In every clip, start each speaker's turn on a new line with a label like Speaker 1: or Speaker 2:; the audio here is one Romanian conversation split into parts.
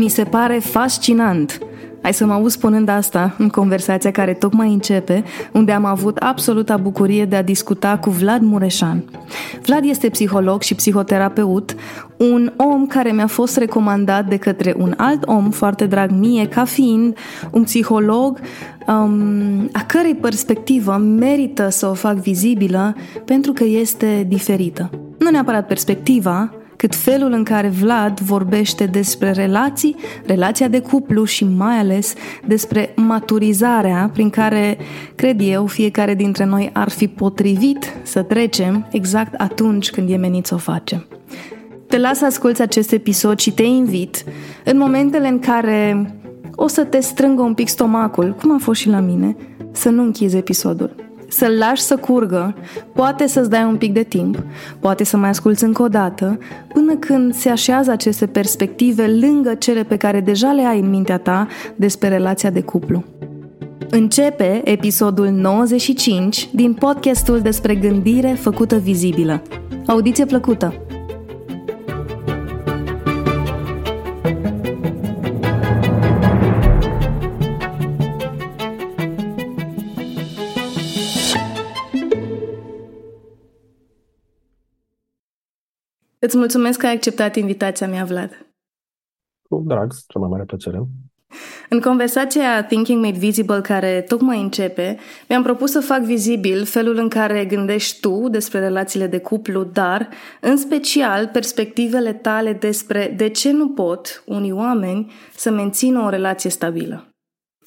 Speaker 1: Mi se pare fascinant. Hai să mă auzi spunând asta în conversația care tocmai începe, unde am avut absoluta bucurie de a discuta cu Vlad Mureșan. Vlad este psiholog și psihoterapeut, un om care mi-a fost recomandat de către un alt om foarte drag mie, ca fiind un psiholog um, a cărei perspectivă merită să o fac vizibilă pentru că este diferită. Nu neapărat perspectiva, cât felul în care Vlad vorbește despre relații, relația de cuplu și mai ales despre maturizarea prin care, cred eu, fiecare dintre noi ar fi potrivit să trecem exact atunci când e menit să o facem. Te las să asculți acest episod și te invit în momentele în care o să te strângă un pic stomacul, cum a fost și la mine, să nu închizi episodul să-l lași să curgă, poate să-ți dai un pic de timp, poate să mai asculți încă o dată, până când se așează aceste perspective lângă cele pe care deja le ai în mintea ta despre relația de cuplu. Începe episodul 95 din podcastul despre gândire făcută vizibilă. Audiție plăcută! Îți mulțumesc că ai acceptat invitația mea, Vlad.
Speaker 2: Cu drag, cea mai mare plăcere.
Speaker 1: În conversația Thinking Made Visible, care tocmai începe, mi-am propus să fac vizibil felul în care gândești tu despre relațiile de cuplu, dar, în special, perspectivele tale despre de ce nu pot unii oameni să mențină o relație stabilă.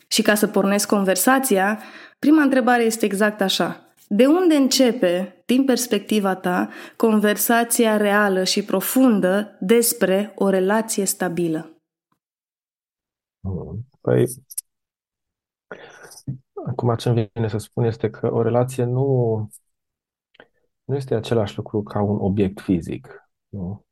Speaker 1: Și ca să pornesc conversația, prima întrebare este exact așa. De unde începe, din perspectiva ta, conversația reală și profundă despre o relație stabilă?
Speaker 2: Păi, acum ce îmi vine să spun este că o relație nu, nu este același lucru ca un obiect fizic. Nu?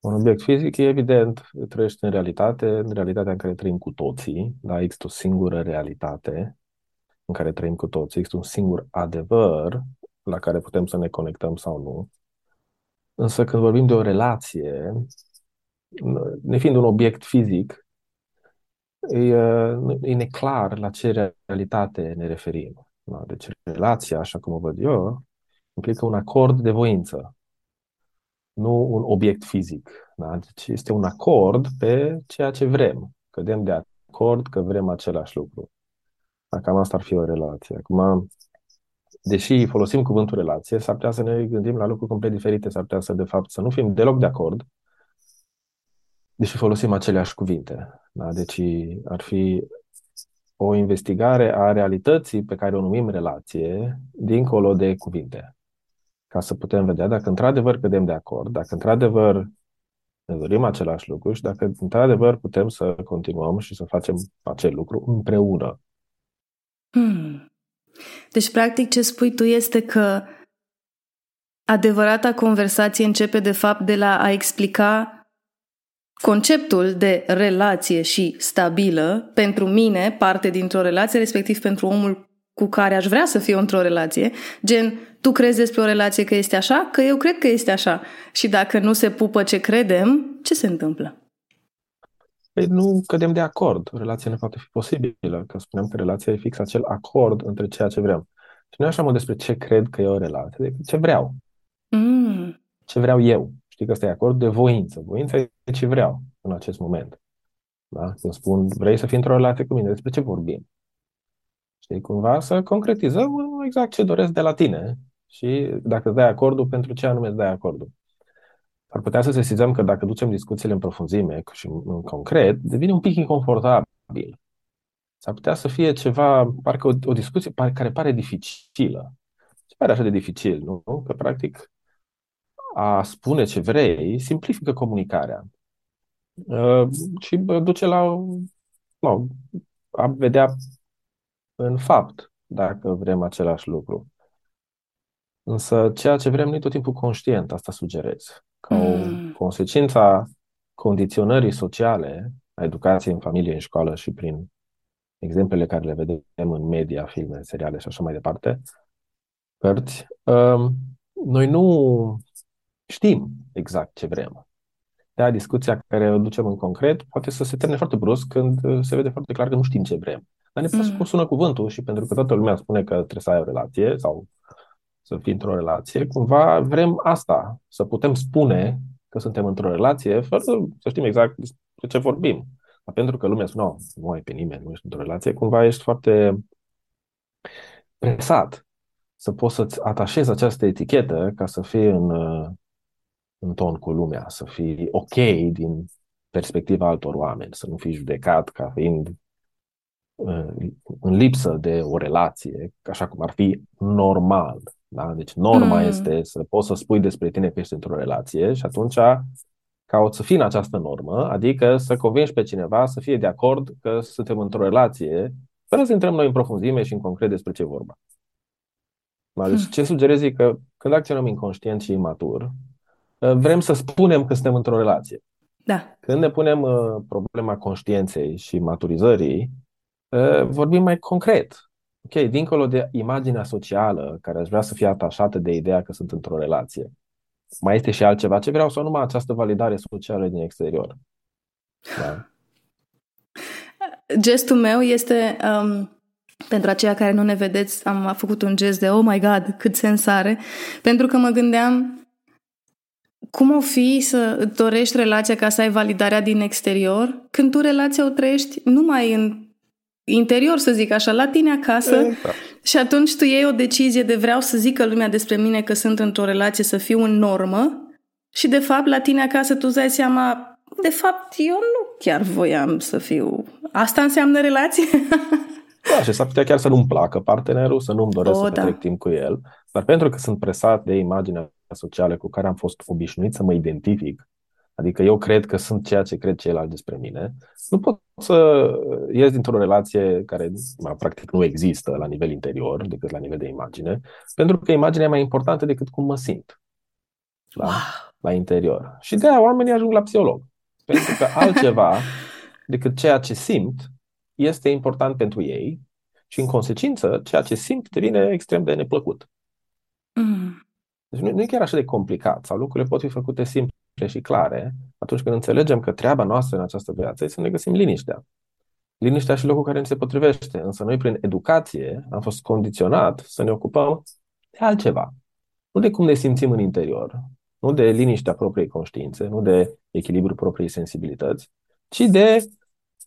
Speaker 2: Un obiect fizic, e evident, trăiește în realitate, în realitatea în care trăim cu toții, da, există o singură realitate în care trăim cu toți, există un singur adevăr la care putem să ne conectăm sau nu. Însă când vorbim de o relație, nefiind un obiect fizic, e, e neclar la ce realitate ne referim. Da? Deci relația, așa cum o văd eu, implică un acord de voință, nu un obiect fizic. Da? Deci este un acord pe ceea ce vrem. Cădem de acord că vrem același lucru. Cam asta ar fi o relație. Acum, deși folosim cuvântul relație, s-ar putea să ne gândim la lucruri complet diferite, s-ar putea să, de fapt, să nu fim deloc de acord, deși folosim aceleași cuvinte. Da? Deci ar fi o investigare a realității pe care o numim relație, dincolo de cuvinte. Ca să putem vedea dacă într-adevăr cădem de acord, dacă într-adevăr ne dorim același lucru și dacă într-adevăr putem să continuăm și să facem acel lucru împreună.
Speaker 1: Hmm. Deci, practic, ce spui tu este că adevărata conversație începe, de fapt, de la a explica conceptul de relație și stabilă, pentru mine, parte dintr-o relație, respectiv pentru omul cu care aș vrea să fiu într-o relație, gen, tu crezi despre o relație că este așa? Că eu cred că este așa. Și dacă nu se pupă ce credem, ce se întâmplă?
Speaker 2: Păi nu cădem de acord. Relația nu poate fi posibilă, că spuneam că relația e fix acel acord între ceea ce vrem. Și nu e așa mult despre ce cred că e o relație, decât ce vreau. Mm. Ce vreau eu. Știi că ăsta e acord de voință. Voința e ce vreau în acest moment. Da? Când spun, vrei să fii într-o relație cu mine, despre ce vorbim? Știi, cumva să concretizăm exact ce doresc de la tine și dacă îți dai acordul, pentru ce anume îți dai acordul ar putea să sesizăm că dacă ducem discuțiile în profunzime și în concret, devine un pic inconfortabil. S-ar putea să fie ceva, parcă o, o discuție pare, care pare dificilă. Ce pare așa de dificil, nu? Că, practic, a spune ce vrei simplifică comunicarea. Uh, și duce la no, a vedea în fapt dacă vrem același lucru. Însă ceea ce vrem nu e tot timpul conștient, asta sugerez ca o mm. consecință a condiționării sociale, a educației în familie, în școală și prin exemplele care le vedem în media, filme, seriale și așa mai departe, cărți, um, noi nu știm exact ce vrem. de discuția care o ducem în concret poate să se termine foarte brusc când se vede foarte clar că nu știm ce vrem. Dar ne pasă mm. cum sună cuvântul și pentru că toată lumea spune că trebuie să ai o relație sau să fii într-o relație, cumva vrem asta, să putem spune că suntem într-o relație fără să știm exact despre ce vorbim. Dar pentru că lumea spune, nu ai pe nimeni, nu ești într-o relație, cumva ești foarte presat să poți să-ți atașezi această etichetă ca să fii în, în ton cu lumea, să fii ok din perspectiva altor oameni, să nu fii judecat ca fiind în lipsă de o relație, așa cum ar fi normal. Da? Deci norma mm. este să poți să spui despre tine că ești într-o relație și atunci cauți să fii în această normă, adică să convingi pe cineva să fie de acord că suntem într-o relație, fără să intrăm noi în profunzime și în concret despre ce vorba. Da? Deci mm. ce sugerez e că când acționăm inconștient și imatur, vrem să spunem că suntem într-o relație.
Speaker 1: Da.
Speaker 2: Când ne punem uh, problema conștiinței și maturizării, uh, vorbim mai concret. Ok, dincolo de imaginea socială care aș vrea să fie atașată de ideea că sunt într-o relație, mai este și altceva ce vreau sau numai această validare socială din exterior. Da?
Speaker 1: Gestul meu este, um, pentru aceia care nu ne vedeți, am făcut un gest de oh my god, cât sens are, pentru că mă gândeam cum o fi să dorești relația ca să ai validarea din exterior, când tu relația o trăiești numai în interior, să zic așa, la tine acasă exact. și atunci tu iei o decizie de vreau să zică lumea despre mine că sunt într-o relație, să fiu în normă și de fapt la tine acasă tu îți dai seama de fapt eu nu chiar voiam să fiu. Asta înseamnă relație?
Speaker 2: Da, și s-ar putea chiar să nu-mi placă partenerul, să nu-mi doresc o, să da. petrec timp cu el, dar pentru că sunt presat de imaginea socială cu care am fost obișnuit să mă identific, Adică eu cred că sunt ceea ce cred ceilalți despre mine. Nu pot să ies dintr-o relație care practic nu există la nivel interior decât la nivel de imagine, pentru că imaginea e mai importantă decât cum mă simt la, wow. la interior. Și de aia oamenii ajung la psiholog. Pentru că altceva decât ceea ce simt este important pentru ei și în consecință ceea ce simt devine extrem de neplăcut. Mm. Deci nu, nu e chiar așa de complicat sau lucrurile pot fi făcute simple și clare atunci când înțelegem că treaba noastră în această viață este să ne găsim liniștea. Liniștea și locul care ne se potrivește. Însă noi, prin educație, am fost condiționat să ne ocupăm de altceva. Nu de cum ne simțim în interior, nu de liniștea propriei conștiințe, nu de echilibru propriei sensibilități, ci de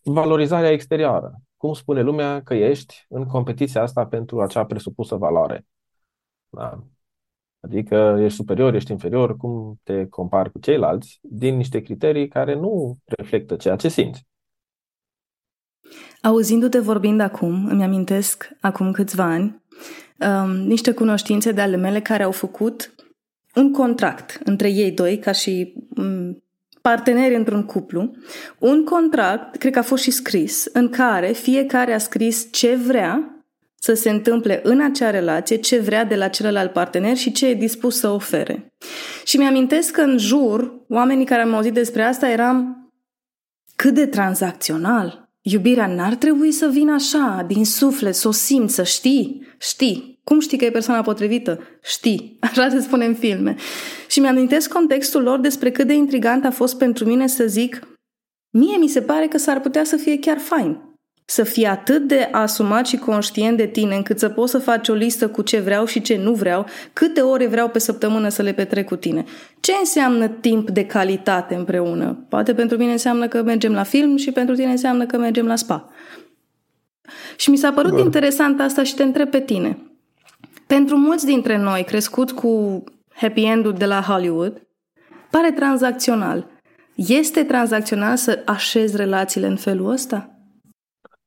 Speaker 2: valorizarea exterioară. Cum spune lumea că ești în competiția asta pentru acea presupusă valoare. Da? Adică ești superior, ești inferior, cum te compari cu ceilalți, din niște criterii care nu reflectă ceea ce simți.
Speaker 1: Auzindu-te vorbind acum, îmi amintesc acum câțiva ani, um, niște cunoștințe de ale mele care au făcut un contract între ei doi, ca și um, parteneri într-un cuplu, un contract, cred că a fost și scris, în care fiecare a scris ce vrea să se întâmple în acea relație, ce vrea de la celălalt partener și ce e dispus să ofere. Și mi-amintesc că în jur, oamenii care am auzit despre asta eram cât de tranzacțional. Iubirea n-ar trebui să vină așa, din suflet, să o simți, să știi, știi. Cum știi că e persoana potrivită? Știi. Așa se spune în filme. Și mi-amintesc contextul lor despre cât de intrigant a fost pentru mine să zic Mie mi se pare că s-ar putea să fie chiar fain să fii atât de asumat și conștient de tine încât să poți să faci o listă cu ce vreau și ce nu vreau, câte ore vreau pe săptămână să le petrec cu tine. Ce înseamnă timp de calitate împreună? Poate pentru mine înseamnă că mergem la film și pentru tine înseamnă că mergem la spa. Și mi s-a părut Bun. interesant asta și te întreb pe tine. Pentru mulți dintre noi, crescut cu happy end-ul de la Hollywood, pare tranzacțional. Este tranzacțional să așezi relațiile în felul ăsta?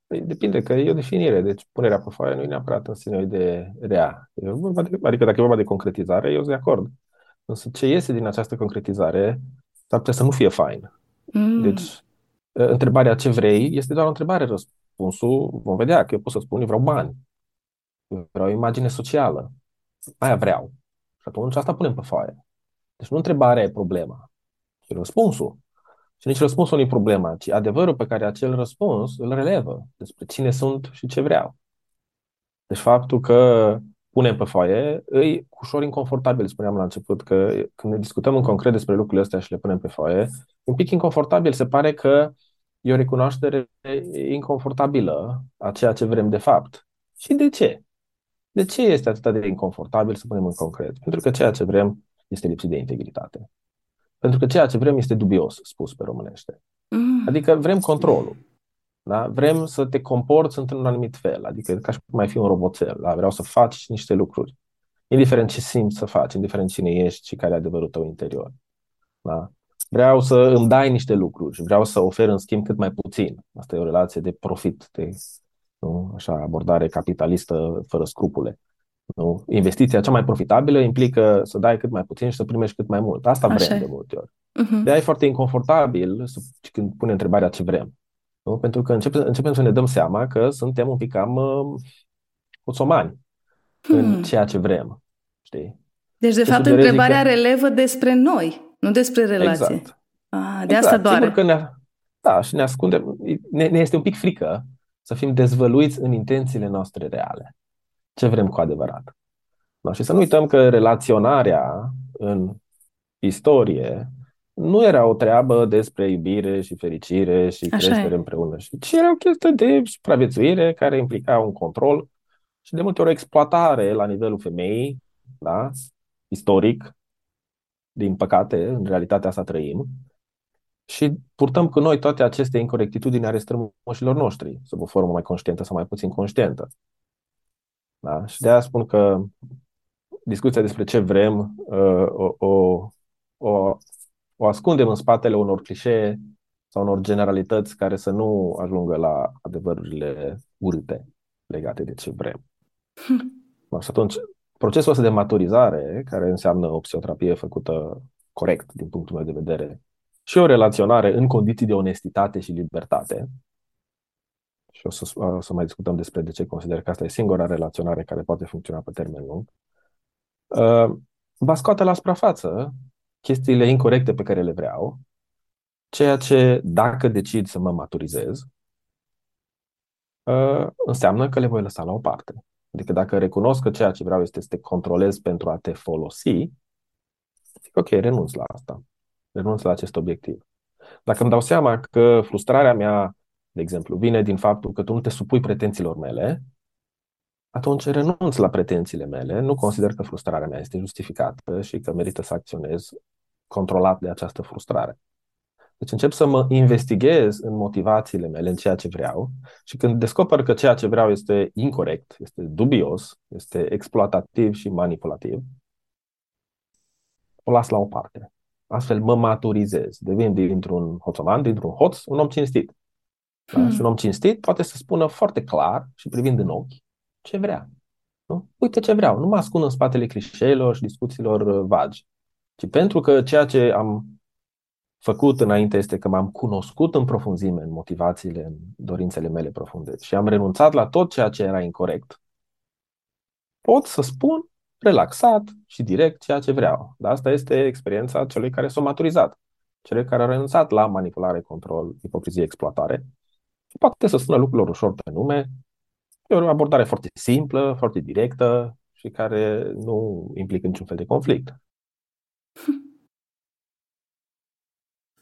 Speaker 2: Păi depinde, că e o definire. Deci punerea pe foaie nu e neapărat în sine o idee rea. E vorba de, adică dacă e vorba de concretizare, eu sunt de acord. Însă ce iese din această concretizare s-ar putea să nu fie fain. Mm. Deci, întrebarea ce vrei este doar o întrebare. Răspunsul vom vedea, că eu pot să spun, eu vreau bani. Eu vreau o imagine socială. Aia vreau. Și atunci asta punem pe foaie. Deci nu întrebarea e problema, ci răspunsul. Și nici răspunsul nu e problema, ci adevărul pe care acel răspuns îl relevă despre cine sunt și ce vreau. Deci faptul că punem pe foaie, e ușor inconfortabil, spuneam la început, că când ne discutăm în concret despre lucrurile astea și le punem pe foaie, un pic inconfortabil, se pare că e o recunoaștere inconfortabilă a ceea ce vrem de fapt. Și de ce? De ce este atât de inconfortabil să punem în concret? Pentru că ceea ce vrem este lipsit de integritate. Pentru că ceea ce vrem este dubios, spus pe românește. Mm. Adică vrem controlul. Da? Vrem să te comporți într-un anumit fel, adică ca și cum mai fi un roboțel. Da? Vreau să faci niște lucruri, indiferent ce simți să faci, indiferent cine ești și care e adevărul tău interior. Da? Vreau să îmi dai niște lucruri și vreau să ofer în schimb cât mai puțin. Asta e o relație de profit, de nu? Așa, abordare capitalistă fără scrupule. Nu? Investiția cea mai profitabilă implică să dai cât mai puțin și să primești cât mai mult. Asta vrem Așa. de multe ori. Uh-huh. De e foarte inconfortabil să, când pune întrebarea ce vrem. Nu? Pentru că începem, începem să ne dăm seama că suntem un pic cam uh, osomani hmm. în ceea ce vrem. Știi?
Speaker 1: Deci, de fapt, întrebarea că... relevă despre noi, nu despre relație. Exact. Ah, de exact. asta doare.
Speaker 2: Sigur că ne, da, și ne ascundem. Ne, ne este un pic frică să fim dezvăluiți în intențiile noastre reale. Ce vrem cu adevărat. Da, și să nu uităm că relaționarea în istorie nu era o treabă despre iubire și fericire și Așa creștere e. împreună, ci era o chestie de supraviețuire care implica un control și de multe ori o exploatare la nivelul femeii, da? istoric, din păcate, în realitatea asta trăim, și purtăm cu noi toate aceste incorectitudini ale strămoșilor noștri, sub o formă mai conștientă sau mai puțin conștientă. Da? Și de aia spun că discuția despre ce vrem uh, o, o, o, o ascundem în spatele unor clișee sau unor generalități care să nu ajungă la adevărurile urâte legate de ce vrem. Hm. Și atunci, procesul ăsta de maturizare, care înseamnă o psihoterapie făcută corect din punctul meu de vedere, și o relaționare în condiții de onestitate și libertate. Și o să, o să mai discutăm despre de ce consider că asta e singura relaționare care poate funcționa pe termen lung. Uh, va scoate la suprafață chestiile incorrecte pe care le vreau, ceea ce, dacă decid să mă maturizez, uh, înseamnă că le voi lăsa la o parte. Adică dacă recunosc că ceea ce vreau este să te controlez pentru a te folosi, zic ok, renunț la asta renunț la acest obiectiv. Dacă îmi dau seama că frustrarea mea, de exemplu, vine din faptul că tu nu te supui pretențiilor mele, atunci renunț la pretențiile mele, nu consider că frustrarea mea este justificată și că merită să acționez controlat de această frustrare. Deci încep să mă investighez în motivațiile mele, în ceea ce vreau și când descoper că ceea ce vreau este incorrect, este dubios, este exploatativ și manipulativ, o las la o parte. Astfel mă maturizez, devin dintr-un hoțoman, dintr-un hoț, un om cinstit. Da? Hmm. Și un om cinstit poate să spună foarte clar și privind în ochi ce vrea. Nu? Uite ce vreau, nu mă ascund în spatele clișeilor și discuțiilor uh, vagi. Ci pentru că ceea ce am făcut înainte este că m-am cunoscut în profunzime în motivațiile, în dorințele mele profunde și am renunțat la tot ceea ce era incorrect, pot să spun relaxat și direct ceea ce vreau. Dar asta este experiența celui care s-a maturizat, celui care a renunțat la manipulare, control, ipocrizie, exploatare. Și poate să spună lucrurilor ușor pe nume. E o abordare foarte simplă, foarte directă și care nu implică niciun fel de conflict.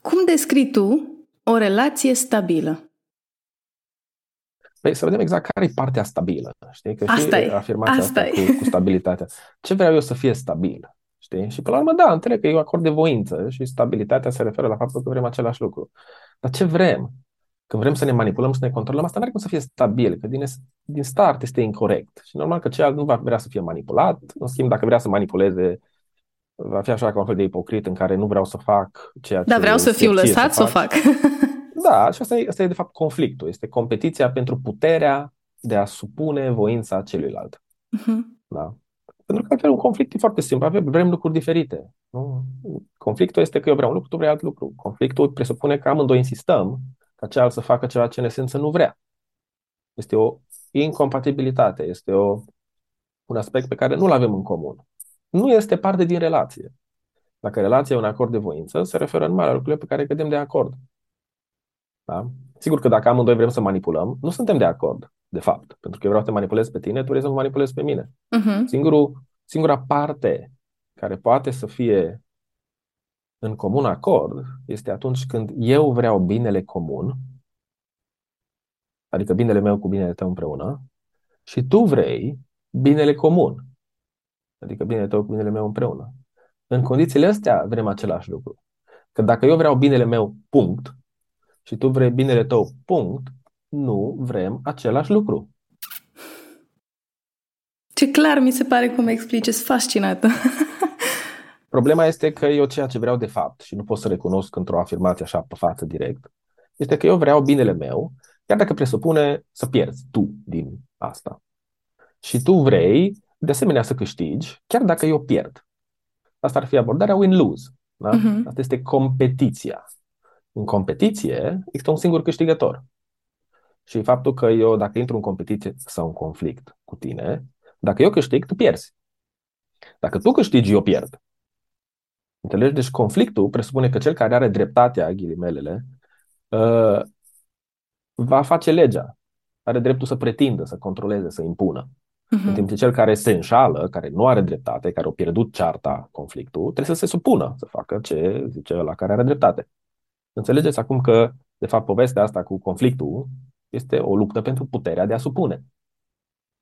Speaker 1: Cum descrii tu o relație stabilă?
Speaker 2: Păi să vedem exact care e partea stabilă. Știi? Că asta și e. afirmația asta, asta e. Cu, cu stabilitatea. Ce vreau eu să fie stabil? Știi? Și până la urmă, da, înțeleg că e un acord de voință și stabilitatea se referă la faptul că vrem același lucru. Dar ce vrem? Când vrem să ne manipulăm, să ne controlăm, asta nu are cum să fie stabil, că din, din start este incorrect. Și normal că celălalt nu va vrea să fie manipulat. În schimb, dacă vrea să manipuleze, va fi așa ca un fel de ipocrit în care nu vreau să fac ceea ce...
Speaker 1: Dar vreau să fiu lăsat să, să o fac.
Speaker 2: Da, și asta e, asta e de fapt conflictul. Este competiția pentru puterea de a supune voința celuilalt. Uh-huh. Da? Pentru că altfel un conflict e foarte simplu. Avem, vrem lucruri diferite. Nu? Conflictul este că eu vreau un lucru, tu vrei alt lucru. Conflictul presupune că amândoi insistăm ca cealaltă să facă ceva ce în esență nu vrea. Este o incompatibilitate, este o, un aspect pe care nu-l avem în comun. Nu este parte din relație. Dacă relația e un acord de voință, se referă numai la lucrurile pe care cădem de acord. Da? Sigur că dacă amândoi vrem să manipulăm, nu suntem de acord, de fapt. Pentru că eu vreau să te manipulez pe tine, tu vrei să mă manipulezi pe mine.
Speaker 1: Uh-huh.
Speaker 2: Singurul, singura parte care poate să fie în comun acord este atunci când eu vreau binele comun, adică binele meu cu binele tău împreună, și tu vrei binele comun, adică binele tău cu binele meu împreună. În condițiile astea vrem același lucru. Că dacă eu vreau binele meu, punct, și tu vrei binele tău, punct, nu vrem același lucru.
Speaker 1: Ce clar mi se pare cum explici, sunt fascinată.
Speaker 2: Problema este că eu ceea ce vreau de fapt, și nu pot să recunosc într-o afirmație așa pe față direct, este că eu vreau binele meu, chiar dacă presupune să pierzi tu din asta. Și tu vrei, de asemenea, să câștigi, chiar dacă eu pierd. Asta ar fi abordarea win-lose. Da? Uh-huh. Asta este competiția. În competiție există un singur câștigător. Și faptul că eu, dacă intru în competiție sau în conflict cu tine, dacă eu câștig, tu pierzi. Dacă tu câștigi, eu pierd. Înțelegi? Deci conflictul presupune că cel care are dreptatea, ghilimelele, uh, va face legea. Are dreptul să pretindă, să controleze, să impună. Uh-huh. În timp ce cel care se înșală, care nu are dreptate, care a pierdut cearta, conflictul, trebuie să se supună, să facă ce zice la care are dreptate. Înțelegeți acum că, de fapt, povestea asta cu conflictul este o luptă pentru puterea de a supune.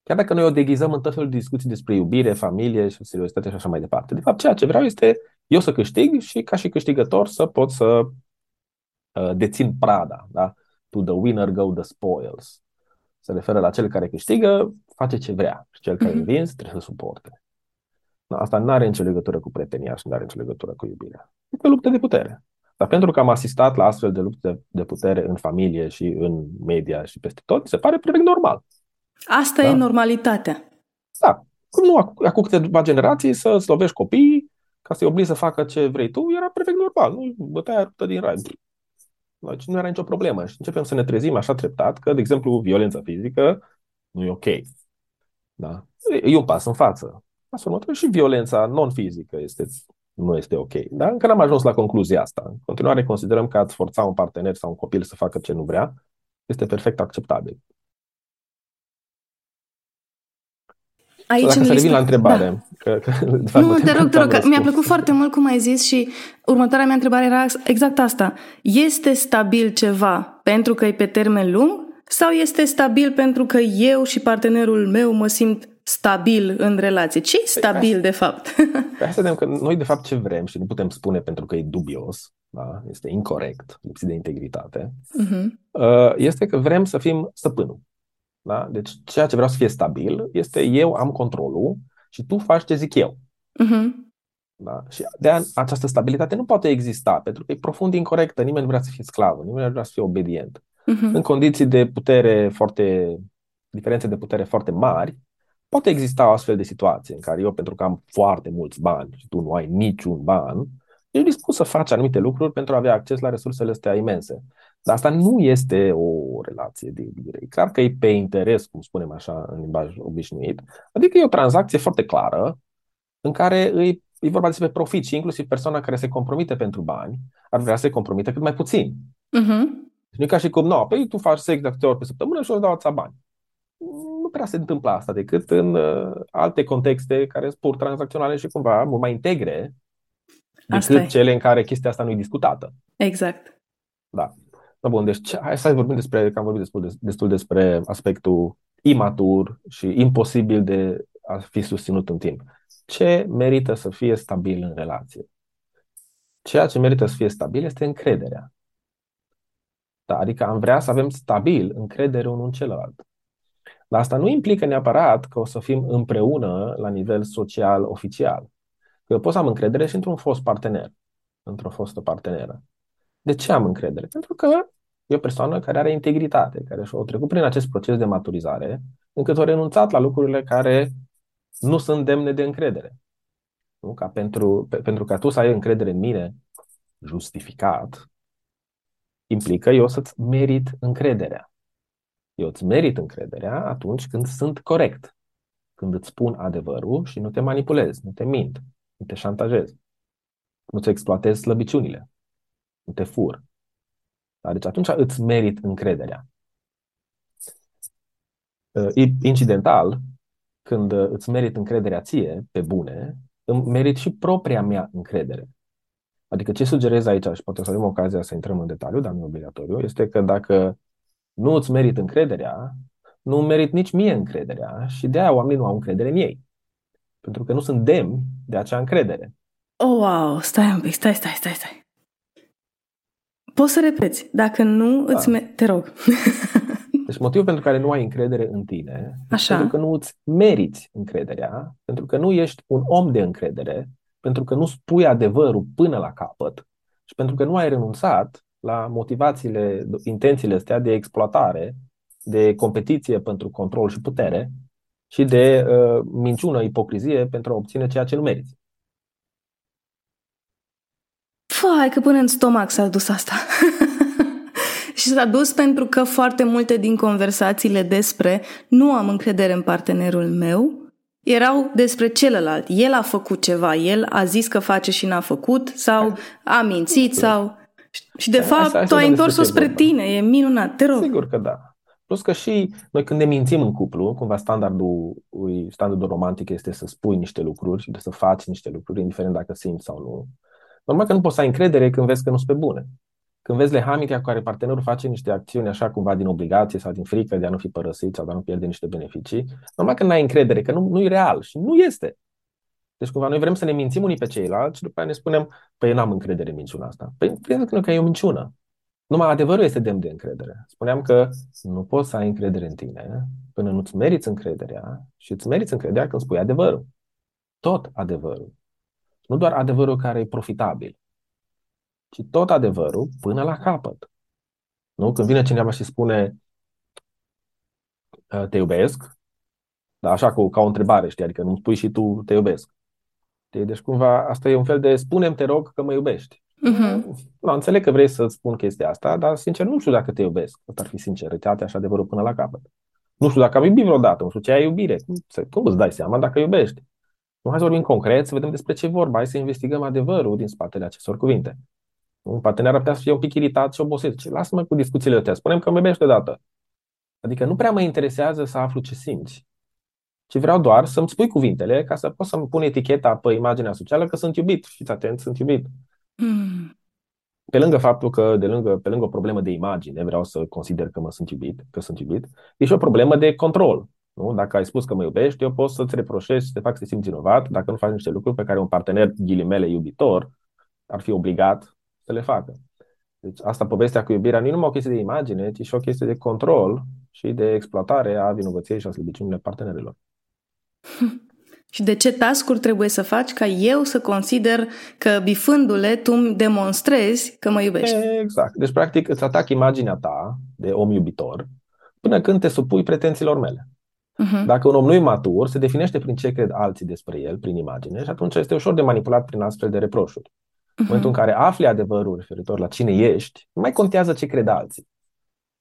Speaker 2: Chiar dacă noi o deghizăm în tot felul de discuții despre iubire, familie și seriozitate și așa mai departe. De fapt, ceea ce vreau este eu să câștig și ca și câștigător să pot să uh, dețin prada. Da? To the winner go the spoils. Se referă la cel care câștigă, face ce vrea. Și cel care mm-hmm. învins trebuie să suporte. Da, asta nu are nicio legătură cu pretenia și nu are nicio legătură cu iubirea. E o luptă de putere. Dar pentru că am asistat la astfel de lupte de putere în familie și în media și peste tot, se pare perfect normal.
Speaker 1: Asta da? e normalitatea.
Speaker 2: Da. Cum nu, acum câteva generații să slovești copiii ca să-i obligi să facă ce vrei tu, era perfect normal. Nu bătea ruptă din rai. Deci nu era nicio problemă. Și începem să ne trezim așa treptat că, de exemplu, violența fizică nu e ok. Da? E un pas în față. Pasul următor și violența non-fizică este, nu este ok. Dar încă n-am ajuns la concluzia asta. În continuare considerăm că ați forța un partener sau un copil să facă ce nu vrea este perfect acceptabil. Aici Dacă să revin la întrebare. Da. Că, că,
Speaker 1: de fapt, nu, te rog, te rog, mi-a plăcut foarte mult cum ai zis și următoarea mea întrebare era exact asta. Este stabil ceva pentru că e pe termen lung sau este stabil pentru că eu și partenerul meu mă simt stabil în relație? ce e păi, stabil, păi, de fapt?
Speaker 2: Păi hai să vedem că noi, de fapt, ce vrem și nu putem spune pentru că e dubios, da? este incorrect, lipsit de integritate, uh-huh. este că vrem să fim stăpânul. Da? Deci ceea ce vreau să fie stabil este eu am controlul și tu faci ce zic eu. Uh-huh. Da? Și de această stabilitate nu poate exista, pentru că e profund incorrectă. Nimeni nu vrea să fie sclav, nimeni nu vrea să fie obedient. Uh-huh. În condiții de putere foarte, diferențe de putere foarte mari, poate exista o astfel de situație în care eu, pentru că am foarte mulți bani și tu nu ai niciun ban, ești dispus să faci anumite lucruri pentru a avea acces la resursele astea imense. Dar asta nu este o relație de iubire. E clar că e pe interes, cum spunem așa în limbaj obișnuit. Adică e o tranzacție foarte clară în care îi, e vorba despre profit și inclusiv persoana care se compromite pentru bani ar vrea să se compromite cât mai puțin. Uh-huh. Nu e ca și cum, nu, păi tu faci sex de câte ori pe săptămână și o dau atâția bani. Nu prea se întâmplă asta decât în uh, alte contexte care sunt pur tranzacționale și cumva mult mai integre decât cele în care chestia asta nu e discutată.
Speaker 1: Exact.
Speaker 2: Da. Da, bun, deci hai să vorbim despre, că am vorbit destul, destul despre aspectul imatur și imposibil de a fi susținut în timp. Ce merită să fie stabil în relație? Ceea ce merită să fie stabil este încrederea. Da, adică am vrea să avem stabil încredere unul în celălalt. Dar asta nu implică neapărat că o să fim împreună la nivel social oficial. Că eu pot să am încredere și într-un fost partener, într-o fostă parteneră. De ce am încredere? Pentru că e o persoană care are integritate, care și-a trecut prin acest proces de maturizare, încât a renunțat la lucrurile care nu sunt demne de încredere. Nu? Ca pentru, pe, pentru ca tu să ai încredere în mine justificat, implică eu să-ți merit încrederea. Eu îți merit încrederea atunci când sunt corect, când îți spun adevărul și nu te manipulez, nu te mint, nu te șantajez, nu-ți exploatez slăbiciunile, nu te fur. Da? Deci atunci îți merit încrederea. Uh, incidental, când îți merit încrederea ție, pe bune, îmi merit și propria mea încredere. Adică ce sugerez aici, și poate să avem ocazia să intrăm în detaliu, dar nu obligatoriu, este că dacă nu îți merit încrederea, nu merit nici mie încrederea și de aia oamenii nu au încredere în ei. Pentru că nu sunt demni de acea încredere.
Speaker 1: Oh, wow, stai un pic, stai, stai, stai, stai. Poți să repeți, dacă nu da. îți... Me- te rog.
Speaker 2: Deci motivul pentru care nu ai încredere în tine
Speaker 1: Așa.
Speaker 2: pentru că nu îți meriți încrederea, pentru că nu ești un om de încredere, pentru că nu spui adevărul până la capăt și pentru că nu ai renunțat la motivațiile, intențiile astea de exploatare, de competiție pentru control și putere și de uh, minciună, ipocrizie pentru a obține ceea ce nu meriți.
Speaker 1: Fai că până în stomac s-a dus asta. și s-a dus pentru că foarte multe din conversațiile despre nu am încredere în partenerul meu erau despre celălalt. El a făcut ceva, el a zis că face și n-a făcut sau a mințit sau... Și de fapt tu ai întors-o spre tine, e minunat, te rog.
Speaker 2: Sigur că da. Plus că și noi când ne mințim în cuplu, cumva standardul, standardul romantic este să spui niște lucruri și de să faci niște lucruri, indiferent dacă simți sau nu. Normal că nu poți să ai încredere când vezi că nu sunt pe bune. Când vezi lehamitea cu care partenerul face niște acțiuni așa cumva din obligație sau din frică de a nu fi părăsit sau de a nu pierde niște beneficii, normal că nu ai încredere, că nu, nu e real și nu este. Deci cumva noi vrem să ne mințim unii pe ceilalți și după aceea ne spunem, păi eu n-am încredere în minciuna asta. Păi pentru că e o minciună. Numai adevărul este demn de încredere. Spuneam că nu poți să ai încredere în tine până nu-ți meriți încrederea și îți meriți încrederea când spui adevărul. Tot adevărul. Nu doar adevărul care e profitabil, ci tot adevărul până la capăt. Nu? Când vine cineva și spune ă, te iubesc, da, așa cu, ca o întrebare, știi, adică nu spui și tu te iubesc. Deci cumva asta e un fel de spunem te rog că mă iubești. Uh-huh. Nu, înțeleg că vrei să spun chestia asta, dar sincer nu știu dacă te iubesc. Asta ar fi sinceritate, așa adevărul până la capăt. Nu știu dacă am iubit vreodată, nu știu ce ai iubire. Cum, cum îți dai seama dacă iubești? Nu, hai să vorbim concret, să vedem despre ce vorba, hai să investigăm adevărul din spatele acestor cuvinte. Un partener ar putea să fie un pic iritat și obosit. Ce lasă-mă cu discuțiile astea. Spunem că mă iubești odată. Adică nu prea mă interesează să aflu ce simți, ci vreau doar să-mi spui cuvintele ca să pot să-mi pun eticheta pe imaginea socială că sunt iubit. Fiți atent, sunt iubit. Mm. Pe lângă faptul că, de lângă, pe lângă o problemă de imagine, vreau să consider că mă sunt iubit, că sunt iubit, e și o problemă de control. Nu? Dacă ai spus că mă iubești, eu pot să-ți reproșez, să te fac să te simți vinovat dacă nu faci niște lucruri pe care un partener, ghilimele, iubitor, ar fi obligat să le facă. Deci asta, povestea cu iubirea, nu e numai o chestie de imagine, ci și o chestie de control și de exploatare a vinovăției și a slăbiciunile partenerilor.
Speaker 1: Și de ce tascuri trebuie să faci ca eu să consider că bifându-le tu îmi demonstrezi că mă iubești?
Speaker 2: Exact. Deci, practic, îți atac imaginea ta de om iubitor până când te supui pretențiilor mele. Uh-huh. Dacă un om nu e matur, se definește prin ce cred alții despre el, prin imagine, și atunci este ușor de manipulat prin astfel de reproșuri. Uh-huh. În momentul în care afli adevărul referitor la cine ești, nu mai contează ce cred alții.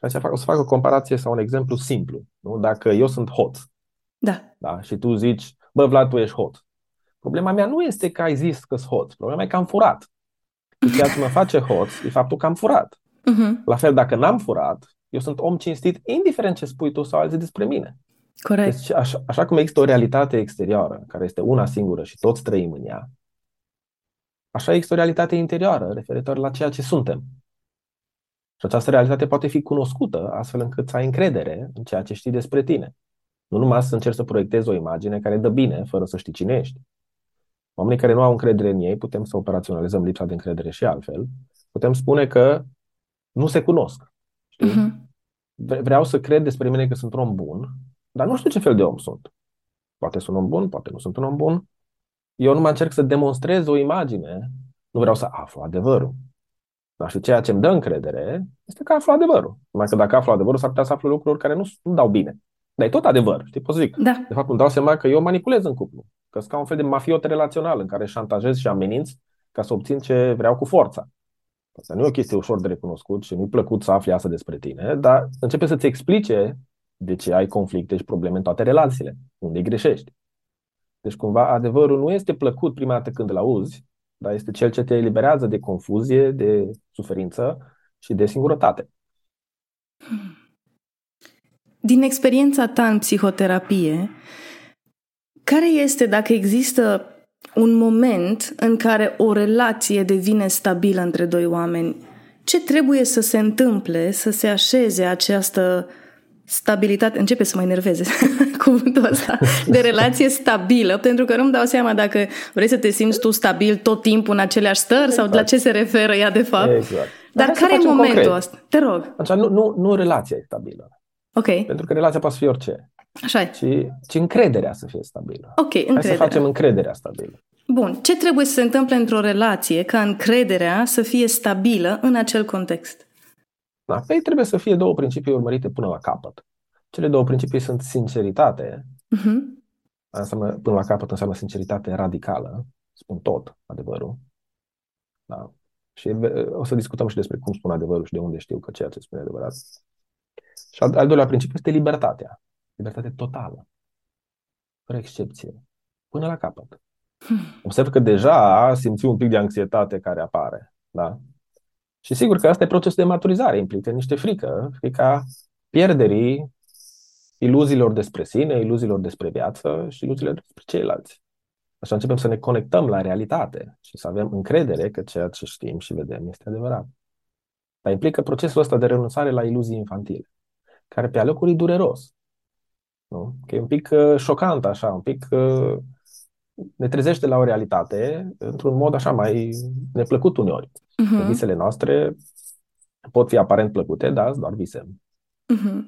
Speaker 2: Și o să fac o comparație sau un exemplu simplu. Nu? Dacă eu sunt hot
Speaker 1: da.
Speaker 2: Da? și tu zici, bă, Vlad, tu ești hot. Problema mea nu este că ai zis că sunt hot. Problema mea e că am furat. Și ceea ce mă face hot e faptul că am furat. Uh-huh. La fel, dacă n-am furat, eu sunt om cinstit, indiferent ce spui tu sau alții despre mine.
Speaker 1: Corect.
Speaker 2: Deci, așa, așa cum există o realitate exterioară, care este una singură și toți trăim în ea, așa există o realitate interioară referitor la ceea ce suntem. Și această realitate poate fi cunoscută astfel încât să ai încredere în ceea ce știi despre tine. Nu numai să încerci să proiectezi o imagine care dă bine, fără să știi cine ești. Oamenii care nu au încredere în ei, putem să operaționalizăm lipsa de încredere și altfel. Putem spune că nu se cunosc. Știi? Uh-huh. Vreau să cred despre mine că sunt un om bun, dar nu știu ce fel de om sunt. Poate sunt un om bun, poate nu sunt un om bun. Eu nu mă încerc să demonstrez o imagine, nu vreau să aflu adevărul. Dar și ceea ce îmi dă încredere este că aflu adevărul. Numai că dacă aflu adevărul, s-ar putea să aflu lucruri care nu, nu dau bine. Dar e tot adevăr, știi, pot să zic.
Speaker 1: Da.
Speaker 2: De fapt, îmi dau seama că eu manipulez în cuplu. Că sunt ca un fel de mafiot relațional în care șantajez și ameninț ca să obțin ce vreau cu forța. Asta nu e o chestie ușor de recunoscut și nu-i plăcut să afli asta despre tine, dar începe să-ți explice de ce ai conflicte și probleme în toate relațiile, unde greșești. Deci, cumva, adevărul nu este plăcut prima dată când îl auzi, dar este cel ce te eliberează de confuzie, de suferință și de singurătate.
Speaker 1: Din experiența ta în psihoterapie, care este, dacă există un moment în care o relație devine stabilă între doi oameni? Ce trebuie să se întâmple să se așeze această stabilitate, începe să mă enerveze cuvântul ăsta, de relație stabilă, pentru că nu-mi dau seama dacă vrei să te simți tu stabil tot timpul în aceleași stări exact. sau la ce se referă ea de fapt. Exact. Dar, Dar care e momentul ăsta? Te rog.
Speaker 2: Așa, nu, nu, nu relația e stabilă.
Speaker 1: Ok.
Speaker 2: Pentru că relația poate fi orice.
Speaker 1: Așa e.
Speaker 2: Ci, ci încrederea să fie stabilă.
Speaker 1: Ok, încrederea.
Speaker 2: Hai să facem încrederea stabilă.
Speaker 1: Bun. Ce trebuie să se întâmple într-o relație ca încrederea să fie stabilă în acel context?
Speaker 2: Da, păi trebuie să fie două principii urmărite până la capăt. Cele două principii sunt sinceritate. Uh-huh. Înseamnă, până la capăt înseamnă sinceritate radicală. Spun tot adevărul. Da. Și o să discutăm și despre cum spun adevărul și de unde știu că ceea ce spune adevărat. Și al, al doilea principiu este libertatea. Libertate totală. Fără excepție. Până la capăt. Hmm. Observ că deja simți un pic de anxietate care apare. Da? Și sigur că asta e procesul de maturizare, implică niște frică, frica pierderii iluziilor despre sine, iluziilor despre viață și iluziilor despre ceilalți. Așa începem să ne conectăm la realitate și să avem încredere că ceea ce știm și vedem este adevărat. Dar implică procesul ăsta de renunțare la iluzii infantile, care pe alocuri e dureros. Nu? Că e un pic uh, șocant, așa, un pic uh, ne trezește la o realitate într-un mod așa mai neplăcut uneori. Uh-huh. Visele noastre pot fi aparent plăcute, dar doar vise. Uh-huh.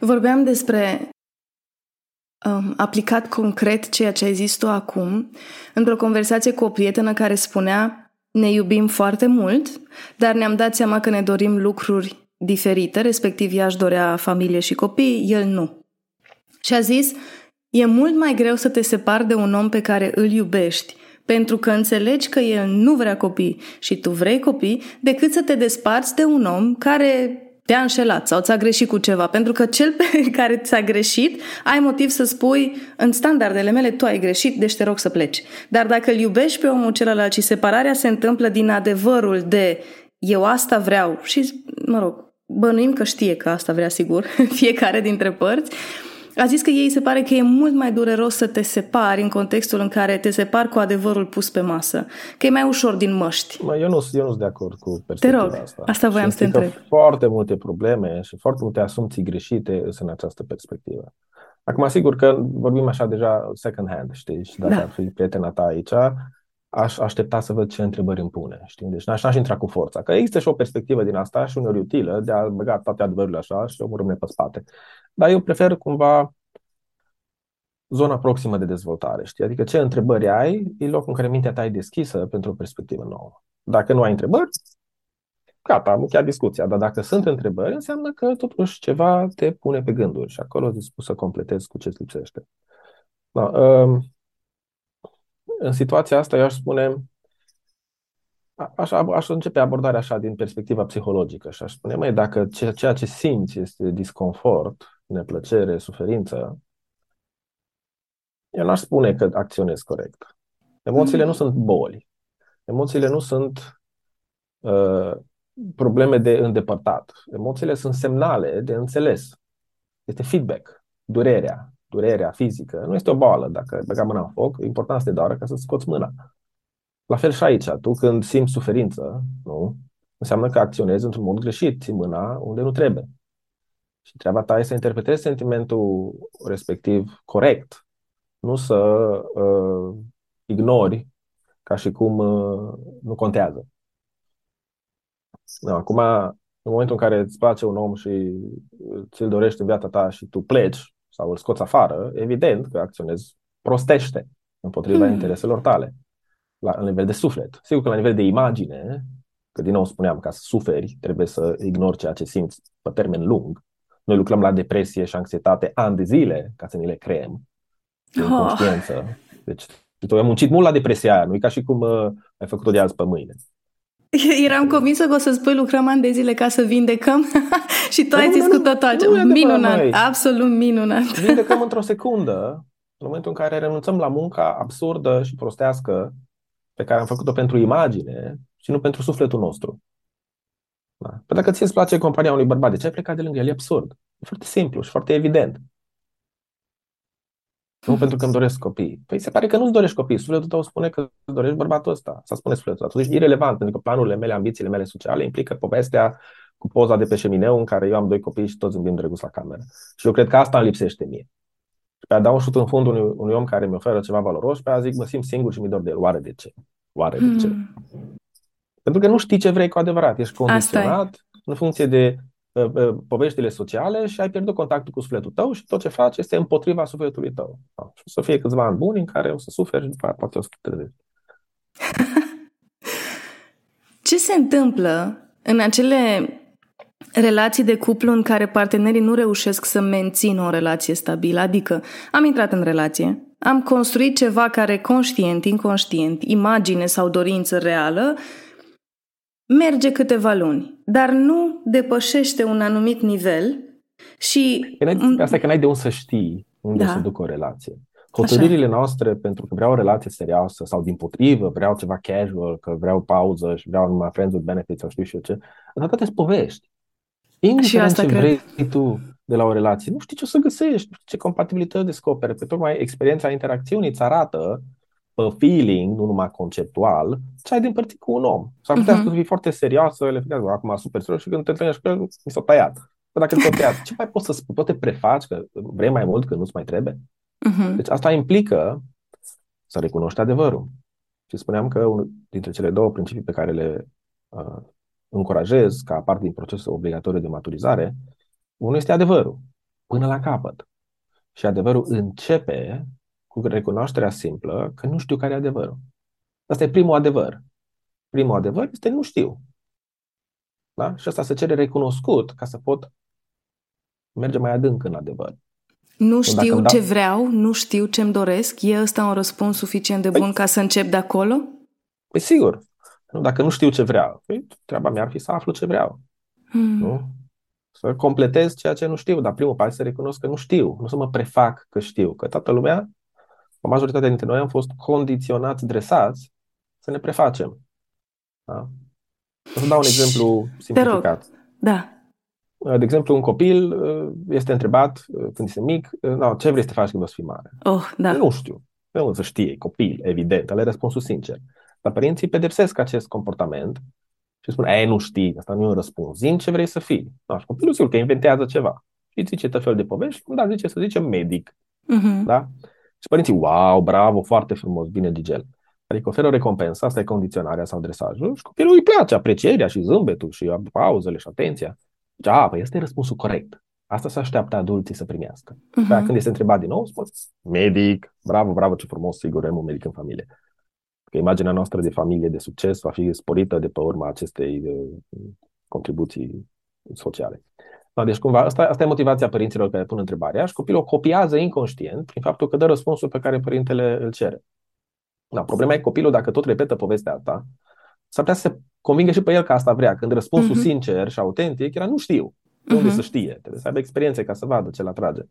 Speaker 1: Vorbeam despre um, aplicat concret ceea ce ai zis tu acum într-o conversație cu o prietenă care spunea ne iubim foarte mult, dar ne-am dat seama că ne dorim lucruri diferite, respectiv ea își dorea familie și copii, el nu. Și a zis, e mult mai greu să te separi de un om pe care îl iubești, pentru că înțelegi că el nu vrea copii și tu vrei copii, decât să te desparți de un om care te-a înșelat sau ți-a greșit cu ceva. Pentru că cel pe care ți-a greșit, ai motiv să spui, în standardele mele, tu ai greșit, deci te rog să pleci. Dar dacă îl iubești pe omul celălalt și separarea se întâmplă din adevărul de eu asta vreau și, mă rog, bănuim că știe că asta vrea sigur fiecare dintre părți, a zis că ei se pare că e mult mai dureros să te separi în contextul în care te separi cu adevărul pus pe masă. Că e mai ușor din măști.
Speaker 2: Mă, eu nu eu nu sunt de acord cu perspectiva
Speaker 1: asta. Te rog,
Speaker 2: asta.
Speaker 1: asta voiam să te întreb.
Speaker 2: foarte multe probleme și foarte multe asumții greșite sunt în această perspectivă. Acum, sigur că vorbim așa deja second hand, știi? Și dacă da. ar fi prietena ta aici, aș aștepta să văd ce întrebări îmi pune, știi? Deci n-aș, n-aș intra cu forța. Că există și o perspectivă din asta și uneori utilă de a băga toate adevărurile așa și o rămâne pe spate. Dar eu prefer cumva zona proximă de dezvoltare, știi? Adică ce întrebări ai, e locul în care mintea ta e deschisă pentru o perspectivă nouă. Dacă nu ai întrebări, gata, am încheiat discuția. Dar dacă sunt întrebări, înseamnă că totuși ceva te pune pe gânduri și acolo ești dispus să completezi cu ce îți lipsește. Da, um, în situația asta, eu aș spune, aș, aș începe abordarea așa din perspectiva psihologică și aș spune, mai dacă ceea ce simți este disconfort, neplăcere, suferință, eu n-aș spune că acționez corect. Emoțiile mm. nu sunt boli. Emoțiile nu sunt uh, probleme de îndepărtat. Emoțiile sunt semnale de înțeles. Este feedback. Durerea. Durerea fizică. Nu este o boală. Dacă băga mâna în foc, e important să te doară ca să scoți mâna. La fel și aici. Tu când simți suferință, nu? Înseamnă că acționezi într-un mod greșit. Ții mâna unde nu trebuie. Și treaba ta este să interpretezi sentimentul respectiv corect nu să uh, ignori ca și cum uh, nu contează. acum, în momentul în care îți place un om și ți-l dorești în viața ta și tu pleci sau îl scoți afară, evident că acționezi prostește împotriva hmm. intereselor tale, la, la nivel de suflet. Sigur că la nivel de imagine, că din nou spuneam, ca să suferi, trebuie să ignori ceea ce simți pe termen lung. Noi lucrăm la depresie și anxietate ani de zile ca să ni le creăm în oh. conștiință. Deci, tu ai muncit mult la depresia aia, nu e ca și cum uh, ai făcut-o de azi pe mâine.
Speaker 1: Eram convinsă că o să spui lucrăm ani de zile ca să vindecăm și tu ai zis cu totul altceva. Minunat, noi. absolut minunat.
Speaker 2: Vindecăm într-o secundă, în momentul în care renunțăm la munca absurdă și prostească pe care am făcut-o pentru imagine și nu pentru sufletul nostru. Da? Păi dacă ți îți place compania unui bărbat, de ce ai plecat de lângă el? E absurd. E foarte simplu și foarte evident. Nu pentru că îmi doresc copii. Păi se pare că nu-ți dorești copii. Sufletul tău spune că îți dorești bărbatul ăsta. Să spune sufletul ăsta. Atunci e irrelevant, pentru că planurile mele, ambițiile mele sociale implică povestea cu poza de pe șemineu în care eu am doi copii și toți zâmbim drăguț la cameră. Și eu cred că asta îmi lipsește mie. Și pe a da un șut în fund unui, unui om care mi oferă ceva valoros și pe a zic, mă simt singur și mi dor de el. Oare de ce? Oare de ce? Hmm. Pentru că nu știi ce vrei cu adevărat. Ești condiționat în funcție de uh, uh, poveștile sociale și ai pierdut contactul cu sufletul tău și tot ce faci este împotriva sufletului tău. Da. Și o să fie câțiva ani buni în care o să suferi și după aia poate o să te trezești.
Speaker 1: ce se întâmplă în acele relații de cuplu în care partenerii nu reușesc să mențină o relație stabilă. Adică am intrat în relație, am construit ceva care conștient, inconștient, imagine sau dorință reală, merge câteva luni, dar nu depășește un anumit nivel și...
Speaker 2: Asta e că n-ai de unde să știi unde da. se ducă o relație. Hotărârile noastre pentru că vreau o relație serioasă sau din potrivă, vreau ceva casual, că vreau pauză și vreau numai friends with benefits sau știu și eu ce, asta toate sunt povești. Indiferent ce cred. vrei tu de la o relație, nu știi ce o să găsești, nu știi ce compatibilități descoperi. Pe tocmai experiența interacțiunii îți arată pe feeling, nu numai conceptual, ce ai de împărțit cu un om. S-ar putea uh-huh. să fii foarte serioasă, le fiți acum super serios și când te întâlnești cu el, mi s-a tăiat. Că dacă te-a tăiat, ce mai poți să spui? Poate prefaci că vrei mai mult, că nu-ți mai trebuie? Uh-huh. Deci asta implică să recunoști adevărul. Și spuneam că unul dintre cele două principii pe care le uh, încurajez ca parte din procesul obligatoriu de maturizare, unul este adevărul, până la capăt. Și adevărul începe cu recunoașterea simplă că nu știu care e adevărul. Asta e primul adevăr. Primul adevăr este nu știu. Da? Și asta se cere recunoscut ca să pot merge mai adânc în adevăr.
Speaker 1: Nu știu ce dau... vreau, nu știu ce-mi doresc. E ăsta un răspuns suficient de păi bun păi... ca să încep de acolo?
Speaker 2: Păi sigur. Dacă nu știu ce vreau, păi, treaba mea ar fi să aflu ce vreau. Hmm. Nu? Să completez ceea ce nu știu, dar primul pas să recunosc că nu știu, nu să mă prefac că știu, că toată lumea, o majoritate dintre noi am fost condiționați, dresați să ne prefacem. Da? O să dau un exemplu simplificat.
Speaker 1: Da.
Speaker 2: De exemplu, un copil uh, este întrebat uh, când este mic, uh, no, ce vrei să faci când o să fii mare?
Speaker 1: Oh, da.
Speaker 2: Nu știu. Nu să știe, copil, evident, ale răspunsul sincer. Dar părinții pedepsesc acest comportament și spun, ei, nu știi, asta nu e un răspuns, zi ce vrei să fii. Da, și copilul sigur că inventează ceva. Și zice tot fel de povești, dar zice să zicem medic. Uh-huh. Da? Și părinții, wow, bravo, foarte frumos, bine, Gigel. Adică oferă o recompensă, asta e condiționarea sau dresajul și copilul îi place aprecierea și zâmbetul și pauzele și atenția. Deci, a, păi este răspunsul corect. Asta se așteaptă adulții să primească. Uh-huh. când este întrebat din nou, spune, medic, bravo, bravo, ce frumos, sigur, avem un medic în familie că imaginea noastră de familie de succes va fi sporită de pe urma acestei uh, contribuții sociale. Da, deci cumva asta, asta e motivația părinților care pun întrebarea și copilul o copiază inconștient prin faptul că dă răspunsul pe care părintele îl cere. Da, problema e că copilul, dacă tot repetă povestea asta, s-ar putea să se convingă și pe el că asta vrea, când răspunsul uh-huh. sincer și autentic era nu știu. Uh-huh. Unde să știe? Trebuie să aibă experiențe ca să vadă ce l atrage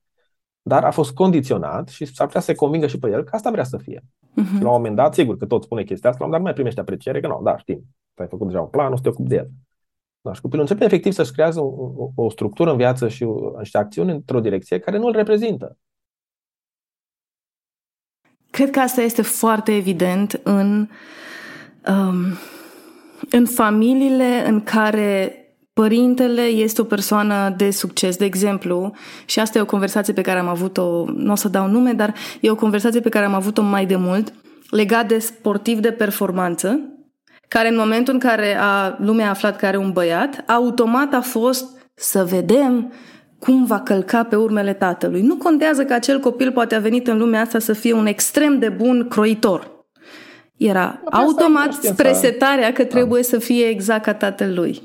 Speaker 2: dar a fost condiționat și s-ar putea să se convingă și pe el că asta vrea să fie. Uh-huh. la un moment dat, sigur că tot spune chestia asta, dar nu mai primește apreciere, că nu, da, știm, ai făcut deja un plan, nu să te ocupi de el. Da, și copilul începe efectiv să-și creează o, o, o structură în viață și niște acțiuni într-o direcție care nu îl reprezintă.
Speaker 1: Cred că asta este foarte evident în, um, în familiile în care Părintele este o persoană de succes, de exemplu, și asta e o conversație pe care am avut-o, nu o să dau nume, dar e o conversație pe care am avut-o mai de mult, legat de sportiv de performanță, care în momentul în care a, lumea a aflat că are un băiat, automat a fost să vedem cum va călca pe urmele tatălui. Nu contează că acel copil poate a venit în lumea asta să fie un extrem de bun croitor. Era automat spre setarea că da. trebuie să fie exact ca tatălui.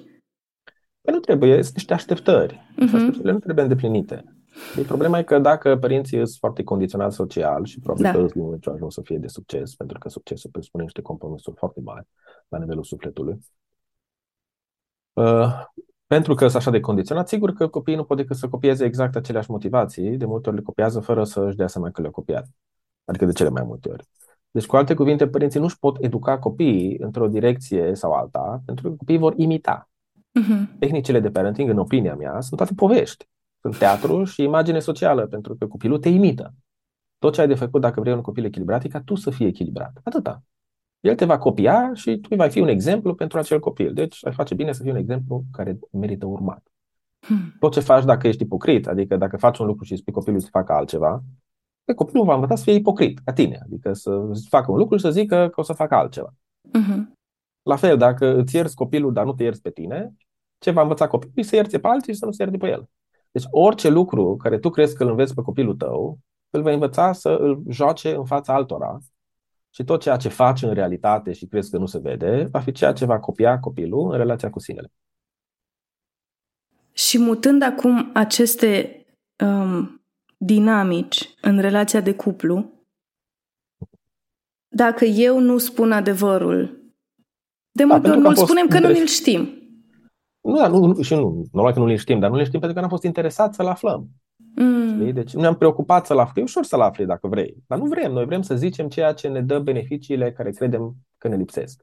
Speaker 2: Păi nu trebuie, sunt niște așteptări. Uh-huh. Așteptările nu trebuie îndeplinite. E problema e că dacă părinții sunt foarte condiționați social și probabil da. că din momentul ajuns să fie de succes, pentru că succesul presupune niște compromisuri foarte mari la nivelul sufletului, uh, pentru că sunt așa de condiționat, sigur că copiii nu pot decât să copieze exact aceleași motivații, de multe ori le copiază fără să își dea seama că le-au copiat. Adică de cele mai multe ori. Deci, cu alte cuvinte, părinții nu își pot educa copiii într-o direcție sau alta, pentru că copiii vor imita.
Speaker 1: Mhm.
Speaker 2: Tehnicile de parenting, în opinia mea, sunt toate povești. Sunt teatru și imagine socială, pentru că copilul te imită. Tot ce ai de făcut dacă vrei un copil echilibrat e ca tu să fii echilibrat. Atâta. El te va copia și tu vei fi un exemplu pentru acel copil. Deci ai face bine să fii un exemplu care merită urmat.
Speaker 1: Hmm.
Speaker 2: Tot ce faci dacă ești ipocrit, adică dacă faci un lucru și spui copilului să facă altceva, pe copilul va învăța să fie ipocrit, ca tine. Adică să facă un lucru și să zică că o să facă altceva.
Speaker 1: Mhm.
Speaker 2: La fel, dacă îți ierți copilul, dar nu te ierți pe tine, ce va învăța copilul? E Să ierți pe alții și să nu se ierte pe el. Deci orice lucru care tu crezi că îl înveți pe copilul tău, îl vei învăța să îl joace în fața altora și tot ceea ce faci în realitate și crezi că nu se vede, va fi ceea ce va copia copilul în relația cu sinele.
Speaker 1: Și mutând acum aceste um, dinamici în relația de cuplu, dacă eu nu spun adevărul, de multe
Speaker 2: pentru
Speaker 1: ori
Speaker 2: că
Speaker 1: nu-l
Speaker 2: am fost
Speaker 1: spunem că nu
Speaker 2: interes-
Speaker 1: ni-l știm.
Speaker 2: Nu, dar nu, nu- și nu, normal că nu le știm, dar nu le știm pentru că n-am fost interesați să-l aflăm.
Speaker 1: Mm.
Speaker 2: Știi? Deci nu ne-am preocupat să-l afli. E ușor să-l afli dacă vrei, dar nu vrem. Noi vrem să zicem ceea ce ne dă beneficiile care credem că ne lipsesc.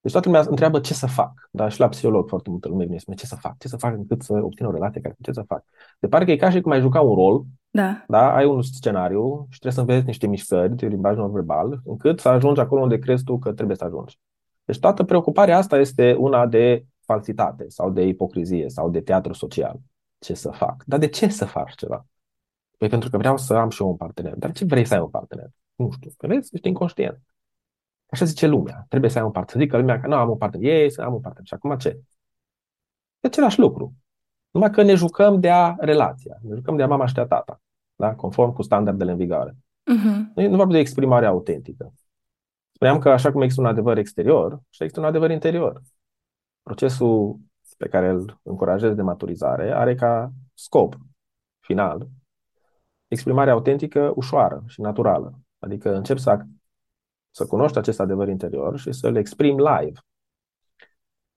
Speaker 2: Deci toată lumea întreabă ce să fac. Da? Și la psiholog foarte multă lume vine și spune ce să fac, ce să fac încât să obțin o relație care ce să fac. De parcă e ca și cum ai juca un rol,
Speaker 1: Da.
Speaker 2: da? ai un scenariu și trebuie să înveți niște mișcări de limbaj non-verbal, încât să ajungi acolo unde crezi tu că trebuie să ajungi. Deci toată preocuparea asta este una de falsitate sau de ipocrizie sau de teatru social. Ce să fac? Dar de ce să faci ceva? Păi pentru că vreau să am și eu un partener. Dar ce vrei să ai un partener? Nu știu. Că vezi, ești inconștient. Așa zice lumea. Trebuie să ai un partener. Să zică lumea că nu am un partener. Ei, să am un partener. Și acum ce? E același lucru. Numai că ne jucăm de a relația. Ne jucăm de a mama și de a tata. Da? Conform cu standardele în vigoare.
Speaker 1: Mhm.
Speaker 2: Nu, nu vorbim de exprimare autentică. Spuneam că așa cum există un adevăr exterior, și există un adevăr interior. Procesul pe care îl încurajez de maturizare are ca scop final exprimarea autentică ușoară și naturală. Adică încep să, să cunoști acest adevăr interior și să-l exprim live.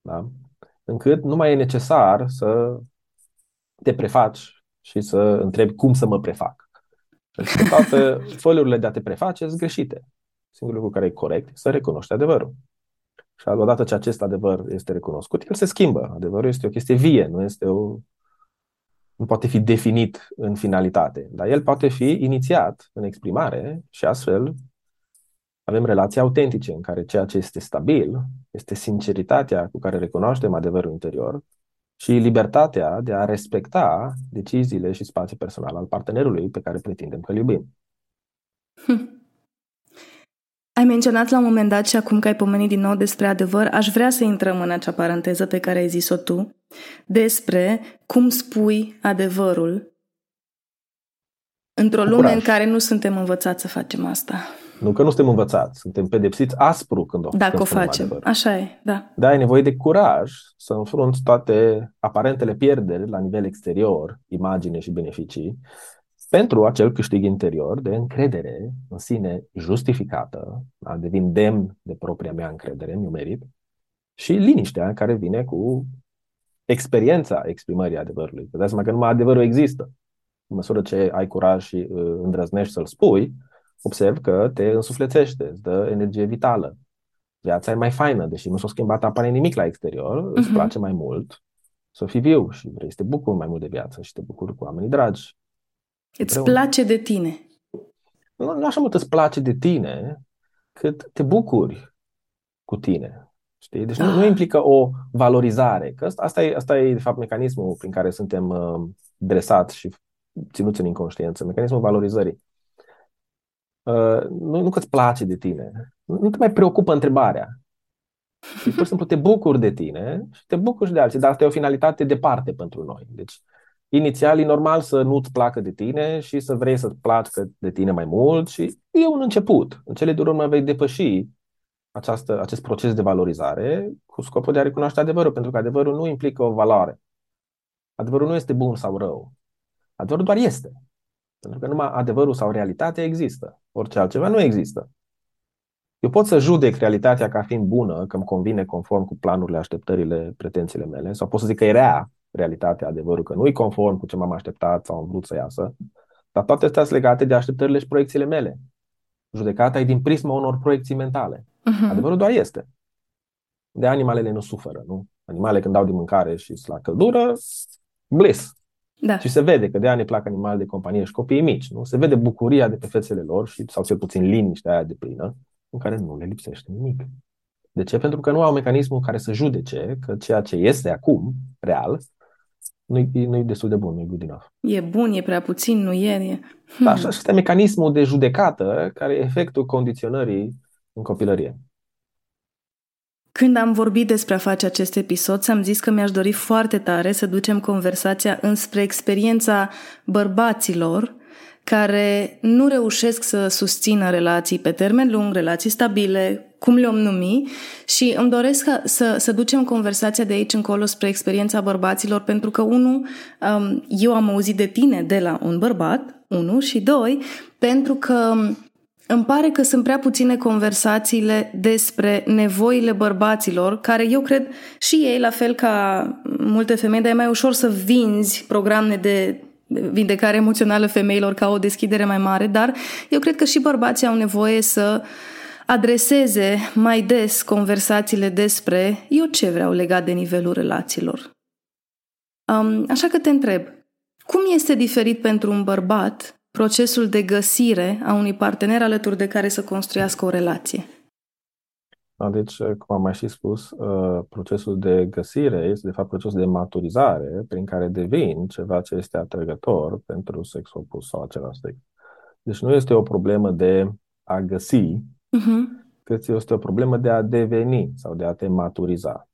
Speaker 2: Da? Încât nu mai e necesar să te prefaci și să întrebi cum să mă prefac. Pentru că toate folurile de a te preface sunt greșite. Singurul lucru care e corect e să recunoști adevărul. Și odată ce acest adevăr este recunoscut, el se schimbă. Adevărul este o chestie vie, nu este o nu poate fi definit în finalitate, dar el poate fi inițiat în exprimare și astfel avem relații autentice în care ceea ce este stabil este sinceritatea cu care recunoaștem adevărul interior și libertatea de a respecta deciziile și spațiul personal al partenerului pe care pretindem că îl iubim.
Speaker 1: Hm. Ai menționat la un moment dat și acum că ai pomenit din nou despre adevăr, aș vrea să intrăm în acea paranteză pe care ai zis-o tu, despre cum spui adevărul într-o
Speaker 2: Cu
Speaker 1: lume
Speaker 2: curaj.
Speaker 1: în care nu suntem învățați să facem asta.
Speaker 2: Nu că nu suntem învățați, suntem pedepsiți aspru când o,
Speaker 1: Dacă
Speaker 2: când
Speaker 1: o
Speaker 2: spunem
Speaker 1: facem.
Speaker 2: adevărul.
Speaker 1: Așa e, da.
Speaker 2: Da, ai nevoie de curaj să înfrunți toate aparentele pierderi la nivel exterior, imagine și beneficii, pentru acel câștig interior de încredere în sine justificată, da? devin demn de propria mea încredere, mi-o merit, și liniștea care vine cu experiența exprimării adevărului. Că dați seama că numai adevărul există. În măsură ce ai curaj și uh, îndrăznești să-l spui, observ că te însuflețește, îți dă energie vitală. Viața e mai faină, deși nu s-a schimbat aparent nimic la exterior, îți
Speaker 1: Mhm.
Speaker 2: place mai mult să fii viu și vrei să te bucuri mai mult de viață și te bucuri cu oamenii dragi.
Speaker 1: Îți
Speaker 2: Împreună.
Speaker 1: place de tine.
Speaker 2: Nu, nu așa mult îți place de tine, cât te bucuri cu tine. Știi? Deci nu,
Speaker 1: Ah.
Speaker 2: nu implică o valorizare. Că asta, asta, e, asta e, de fapt, mecanismul prin care suntem uh, dresați și ținuți în inconștiență, mecanismul valorizării. Uh, nu, nu că îți place de tine, nu, nu te mai preocupă întrebarea. Și pur și simplu te bucuri de tine și te bucuri și de alții, dar asta e o finalitate departe pentru noi. Deci, inițial e normal să nu-ți placă de tine și să vrei să-ți placă de tine mai mult și e un început. În cele din urmă vei depăși această, acest proces de valorizare cu scopul de a recunoaște adevărul, pentru că adevărul nu implică o valoare. Adevărul nu este bun sau rău. Adevărul doar este. Pentru că numai adevărul sau realitatea există. Orice altceva nu există. Eu pot să judec realitatea ca fiind bună, că îmi convine conform cu planurile, așteptările, pretențiile mele, sau pot să zic că e rea realitatea, adevărul, că nu e conform cu ce m-am așteptat sau am vrut să iasă, dar toate astea sunt legate de așteptările și proiecțiile mele. Judecata e din prisma unor proiecții mentale.
Speaker 1: Mhm.
Speaker 2: Adevărul doar este. De animalele nu suferă, nu? Animale când dau de mâncare și sunt la căldură, bliss.
Speaker 1: Da.
Speaker 2: Și se vede că de ani plac animale de companie și copiii mici. Nu? Se vede bucuria de pe fețele lor și, sau cel puțin liniștea aia de plină, în care nu le lipsește nimic. De ce? Pentru că nu au mecanismul care să judece că ceea ce este acum, real, nu-i, nu-i destul de bun, nu-i good enough.
Speaker 1: E bun, e prea puțin, nu e. e...
Speaker 2: Hmm. Da, așa este mecanismul de judecată care e efectul condiționării în copilărie.
Speaker 1: Când am vorbit despre a face acest episod, am zis că mi-aș dori foarte tare să ducem conversația înspre experiența bărbaților care nu reușesc să susțină relații pe termen lung, relații stabile, cum le-om numi, și îmi doresc să, să ducem conversația de aici încolo spre experiența bărbaților, pentru că, unu, um, eu am auzit de tine de la un bărbat, unu, și doi, pentru că îmi pare că sunt prea puține conversațiile despre nevoile bărbaților, care eu cred și ei, la fel ca multe femei, dar e mai ușor să vinzi programe de vindecare emoțională femeilor ca o deschidere mai mare, dar eu cred că și bărbații au nevoie să adreseze mai des conversațiile despre eu ce vreau legat de nivelul relațiilor. Um, așa că te întreb, cum este diferit pentru un bărbat procesul de găsire a unui partener alături de care să construiască o relație?
Speaker 2: Da, deci, cum am mai și spus, uh, procesul de găsire este, de fapt, procesul de maturizare prin care devin ceva ce este atrăgător pentru sexul opus sau același sex. Deci nu este o problemă de a găsi, uh-huh. cât este o problemă de a deveni sau de a te maturiza.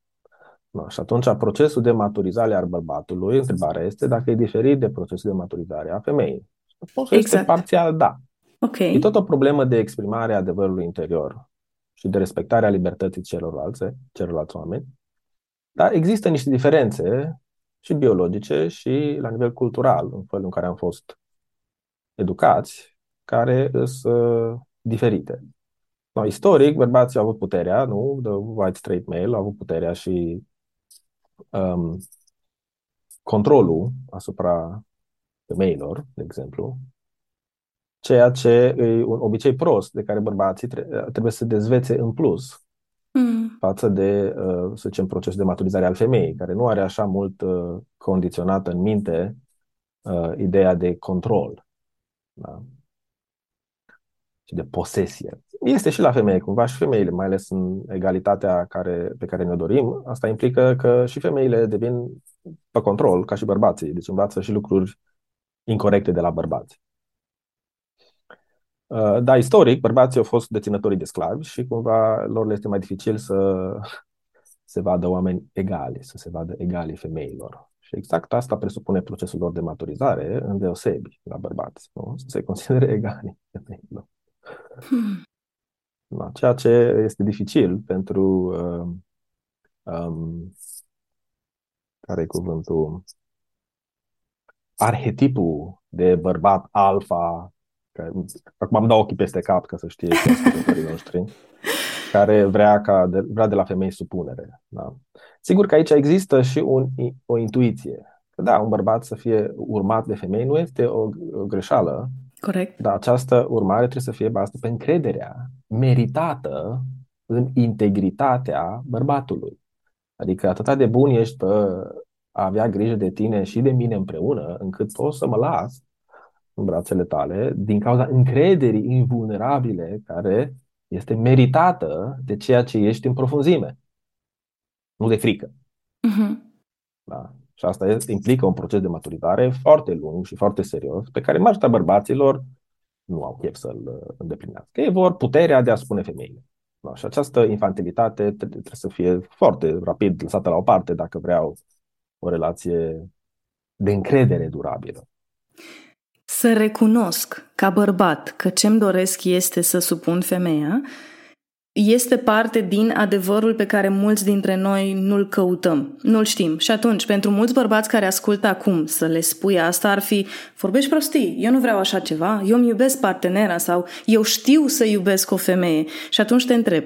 Speaker 2: No, și atunci procesul de maturizare al bărbatului, întrebarea este dacă e diferit de procesul de maturizare a femeii. Răspunsul exact. este parțial da.
Speaker 1: Okay.
Speaker 2: E tot o problemă de exprimare a adevărului interior și de respectarea libertății celorlalți, celorlalți oameni. Dar există niște diferențe și biologice și la nivel cultural, în felul în care am fost educați, care sunt uh, diferite. No, istoric, bărbații au avut puterea, nu? The white straight male au avut puterea și um, controlul asupra femeilor, de exemplu, ceea ce e un obicei prost de care bărbații trebuie să dezvețe în plus mm. față de, uh, să zicem, procesul de maturizare al femeii, care nu are așa mult uh, condiționată în minte uh, ideea de control da? Și de posesie. Este și la femeie, cumva și femeile, mai ales în egalitatea care, pe care ne-o dorim. Asta implică că și femeile devin pe control, ca și bărbații, deci învață și lucruri incorrecte de la bărbați. Uh, da, istoric, bărbații au fost deținătorii de sclavi și cumva lor le este mai dificil să se vadă oameni egali, să se vadă egali femeilor. Și exact asta presupune procesul lor de maturizare, în deosebi la bărbați, nu? să se considere egali femeilor. Hmm. Da, ceea ce este dificil pentru uh, um, care e cuvântul arhetipul de bărbat alfa, care, acum am dau ochii peste cap ca să știe și ascultătorii noștri, care vrea, ca de, vrea de la femei supunere. Da? Sigur că aici există și un, o intuiție. Că da, un bărbat să fie urmat de femei nu este o, o greșeală,
Speaker 1: Corect.
Speaker 2: dar această urmare trebuie să fie bazată pe încrederea meritată în integritatea bărbatului. Adică atât de bun ești pe a avea grijă de tine și de mine împreună, încât poți să mă las în brațele tale din cauza încrederii invulnerabile care este meritată de ceea ce ești în profunzime, nu de frică. Uh-huh. Da? Și asta este, implică un proces de maturizare foarte lung și foarte serios, pe care majoritatea bărbaților nu au chef să-l îndeplinească. Ei vor puterea de a spune femeile. Da? Și această infantilitate trebuie să fie foarte rapid lăsată la o parte dacă vreau o relație de încredere durabilă.
Speaker 1: Să recunosc ca bărbat că ce-mi doresc este să supun femeia, este parte din adevărul pe care mulți dintre noi nu-l căutăm, nu-l știm. Și atunci, pentru mulți bărbați care ascultă acum să le spui asta ar fi vorbești prostii, eu nu vreau așa ceva, eu îmi iubesc partenera sau eu știu să iubesc o femeie. Și atunci te întreb,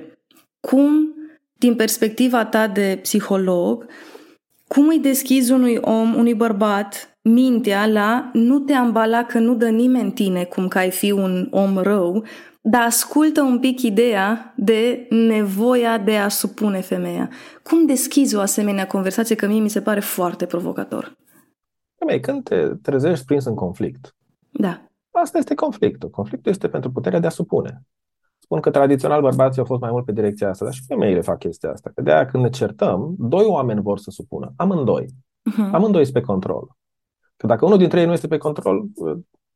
Speaker 1: cum, din perspectiva ta de psiholog, cum îi deschizi unui om, unui bărbat, mintea la nu te ambala că nu dă nimeni tine cum că ai fi un om rău, dar ascultă un pic ideea de nevoia de a supune femeia. Cum deschizi o asemenea conversație, că mie mi se pare foarte provocator?
Speaker 2: Femeie, când te trezești prins în conflict,
Speaker 1: Da.
Speaker 2: asta este conflictul. Conflictul este pentru puterea de a supune. Spun că tradițional bărbații au fost mai mult pe direcția asta, dar și femeile fac chestia asta. Că de aia când ne certăm, doi oameni vor să supună. Amândoi.
Speaker 1: Uh-huh.
Speaker 2: Amândoi sunt pe control. Că dacă unul dintre ei nu este pe control,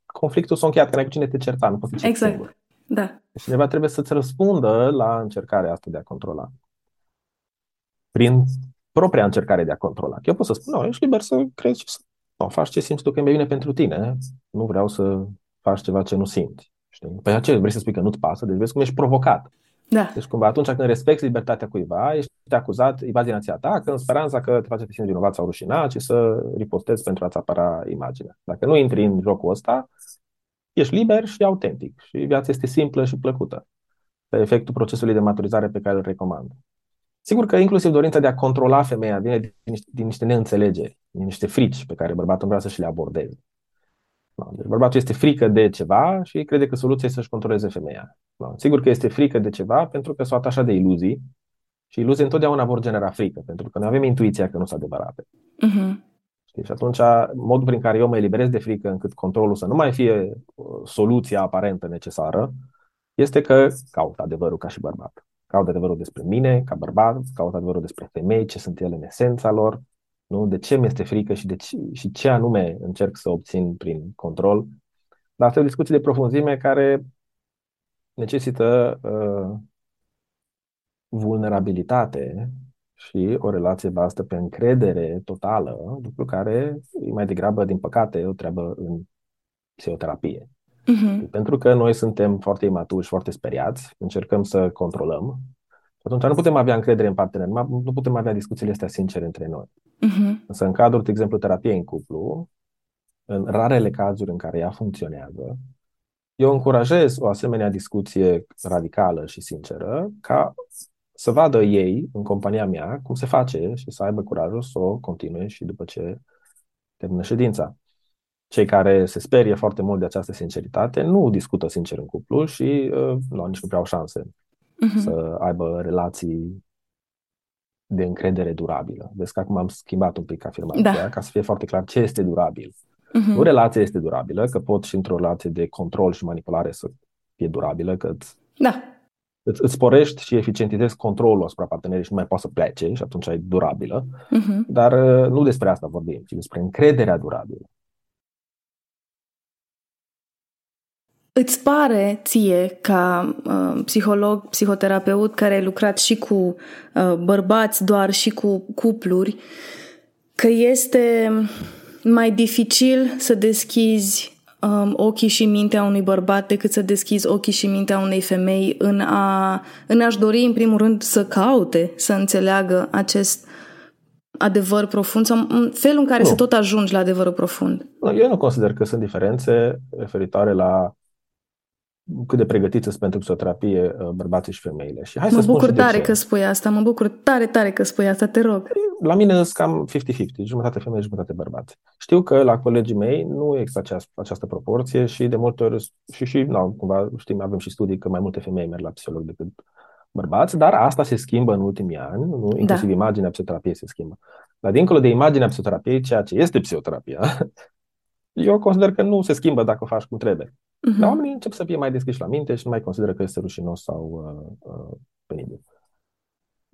Speaker 2: conflictul s-a încheiat, că n-ai cu cine te certa, nu poți fi
Speaker 1: Exact.
Speaker 2: singur.
Speaker 1: Da.
Speaker 2: Deci cineva trebuie să-ți răspundă la încercarea asta de a controla. Prin propria încercare de a controla. Eu pot să spun, nu, ești liber să crezi și să nu, faci ce simți tu că e mai bine pentru tine. Nu vreau să faci ceva ce nu simți. Știi? Păi aceea vrei să spui că nu-ți pasă, deci vezi cum ești provocat.
Speaker 1: Da.
Speaker 2: Deci cumva atunci când respecti libertatea cuiva, ești acuzat evazie nația ta, că în speranța că te face să te simți vinovat sau rușinat și să ripostezi pentru a-ți apăra imaginea. Dacă nu intri în jocul ăsta, ești liber și autentic și viața este simplă și plăcută. Pe efectul procesului de maturizare pe care îl recomand. Sigur că inclusiv dorința de a controla femeia vine din niște, din niște neînțelegeri, din niște frici pe care bărbatul vrea să și le abordeze. No, deci bărbatul este frică de ceva și crede că soluția este să-și controleze femeia. No, sigur că este frică de ceva pentru că s-o atașat de iluzii și iluzii întotdeauna vor genera frică, pentru că noi avem intuiția că nu sunt adevărate.
Speaker 1: Uh-huh.
Speaker 2: Știi? Și atunci, modul prin care eu mă eliberez de frică încât controlul să nu mai fie uh, soluția aparentă necesară, este că caut adevărul ca și bărbat. Caut adevărul despre mine, ca bărbat, caut adevărul despre femei, ce sunt ele în esența lor, nu? de ce mi-este frică și, de ce, și ce anume încerc să obțin prin control. Dar asta e o discuție de profunzime care necesită uh, vulnerabilitate și o relație bazată pe încredere totală, lucru care e mai degrabă, din păcate, o treabă în psihoterapie.
Speaker 1: Uh-huh.
Speaker 2: Pentru că noi suntem foarte imaturi și foarte speriați, încercăm să controlăm. Și atunci nu putem avea încredere în partener, nu putem avea discuțiile astea sincere între noi.
Speaker 1: Uh-huh.
Speaker 2: Însă în cadrul, de exemplu, terapiei în cuplu, în rarele cazuri în care ea funcționează, eu încurajez o asemenea discuție radicală și sinceră ca să vadă ei, în compania mea, cum se face și să aibă curajul să o continue și după ce termină ședința. Cei care se sperie foarte mult de această sinceritate nu discută sincer în cuplu și uh, nu, nici nu prea au șanse
Speaker 1: Uh-huh.
Speaker 2: să aibă relații de încredere durabilă. Vezi că acum am schimbat un pic afirmația
Speaker 1: Da.
Speaker 2: ca să fie foarte clar ce este durabil.
Speaker 1: Uh-huh.
Speaker 2: Nu relația este durabilă, că pot și într-o relație de control și manipulare să fie durabilă, că îți,
Speaker 1: Da.
Speaker 2: Îți, îți sporești și eficientizezi controlul asupra partenerii și nu mai poți să plece și atunci e durabilă.
Speaker 1: Uh-huh.
Speaker 2: Dar uh, nu despre asta vorbim, ci despre încrederea durabilă.
Speaker 1: Îți pare ție, ca uh, psiholog, psihoterapeut care ai lucrat și cu uh, bărbați doar și cu cupluri, că este mai dificil să deschizi um, ochii și mintea unui bărbat decât să deschizi ochii și mintea unei femei în, a, în a-și dori, în primul rând, să caute, să înțeleagă acest adevăr profund sau în felul în care
Speaker 2: Nu.
Speaker 1: să tot ajungi la adevărul profund.
Speaker 2: Nu, Eu nu consider că sunt diferențe referitoare la cât de pregătiți sunt pentru psihoterapie uh, bărbații și femeile. Și hai
Speaker 1: Mă
Speaker 2: să spun
Speaker 1: bucur
Speaker 2: și de
Speaker 1: tare
Speaker 2: ce.
Speaker 1: că spui asta, mă bucur tare, tare că spui asta, te rog.
Speaker 2: La mine sunt cam 50-50, jumătate femei, jumătate bărbați. Știu că la colegii mei nu există această, această proporție și de multe ori, și, și nu, cumva știm, avem și studii că mai multe femei merg la psiholog decât bărbați, dar asta se schimbă în ultimii ani, nu? inclusiv
Speaker 1: Da.
Speaker 2: imaginea psihoterapiei se schimbă. Dar dincolo de imaginea psihoterapiei, ceea ce este psihoterapia, eu consider că nu se schimbă dacă o faci cum trebuie.
Speaker 1: Mhm.
Speaker 2: Dar oamenii încep să fie mai deschiși la minte și nu mai consideră că este rușinos sau uh, uh, penibil.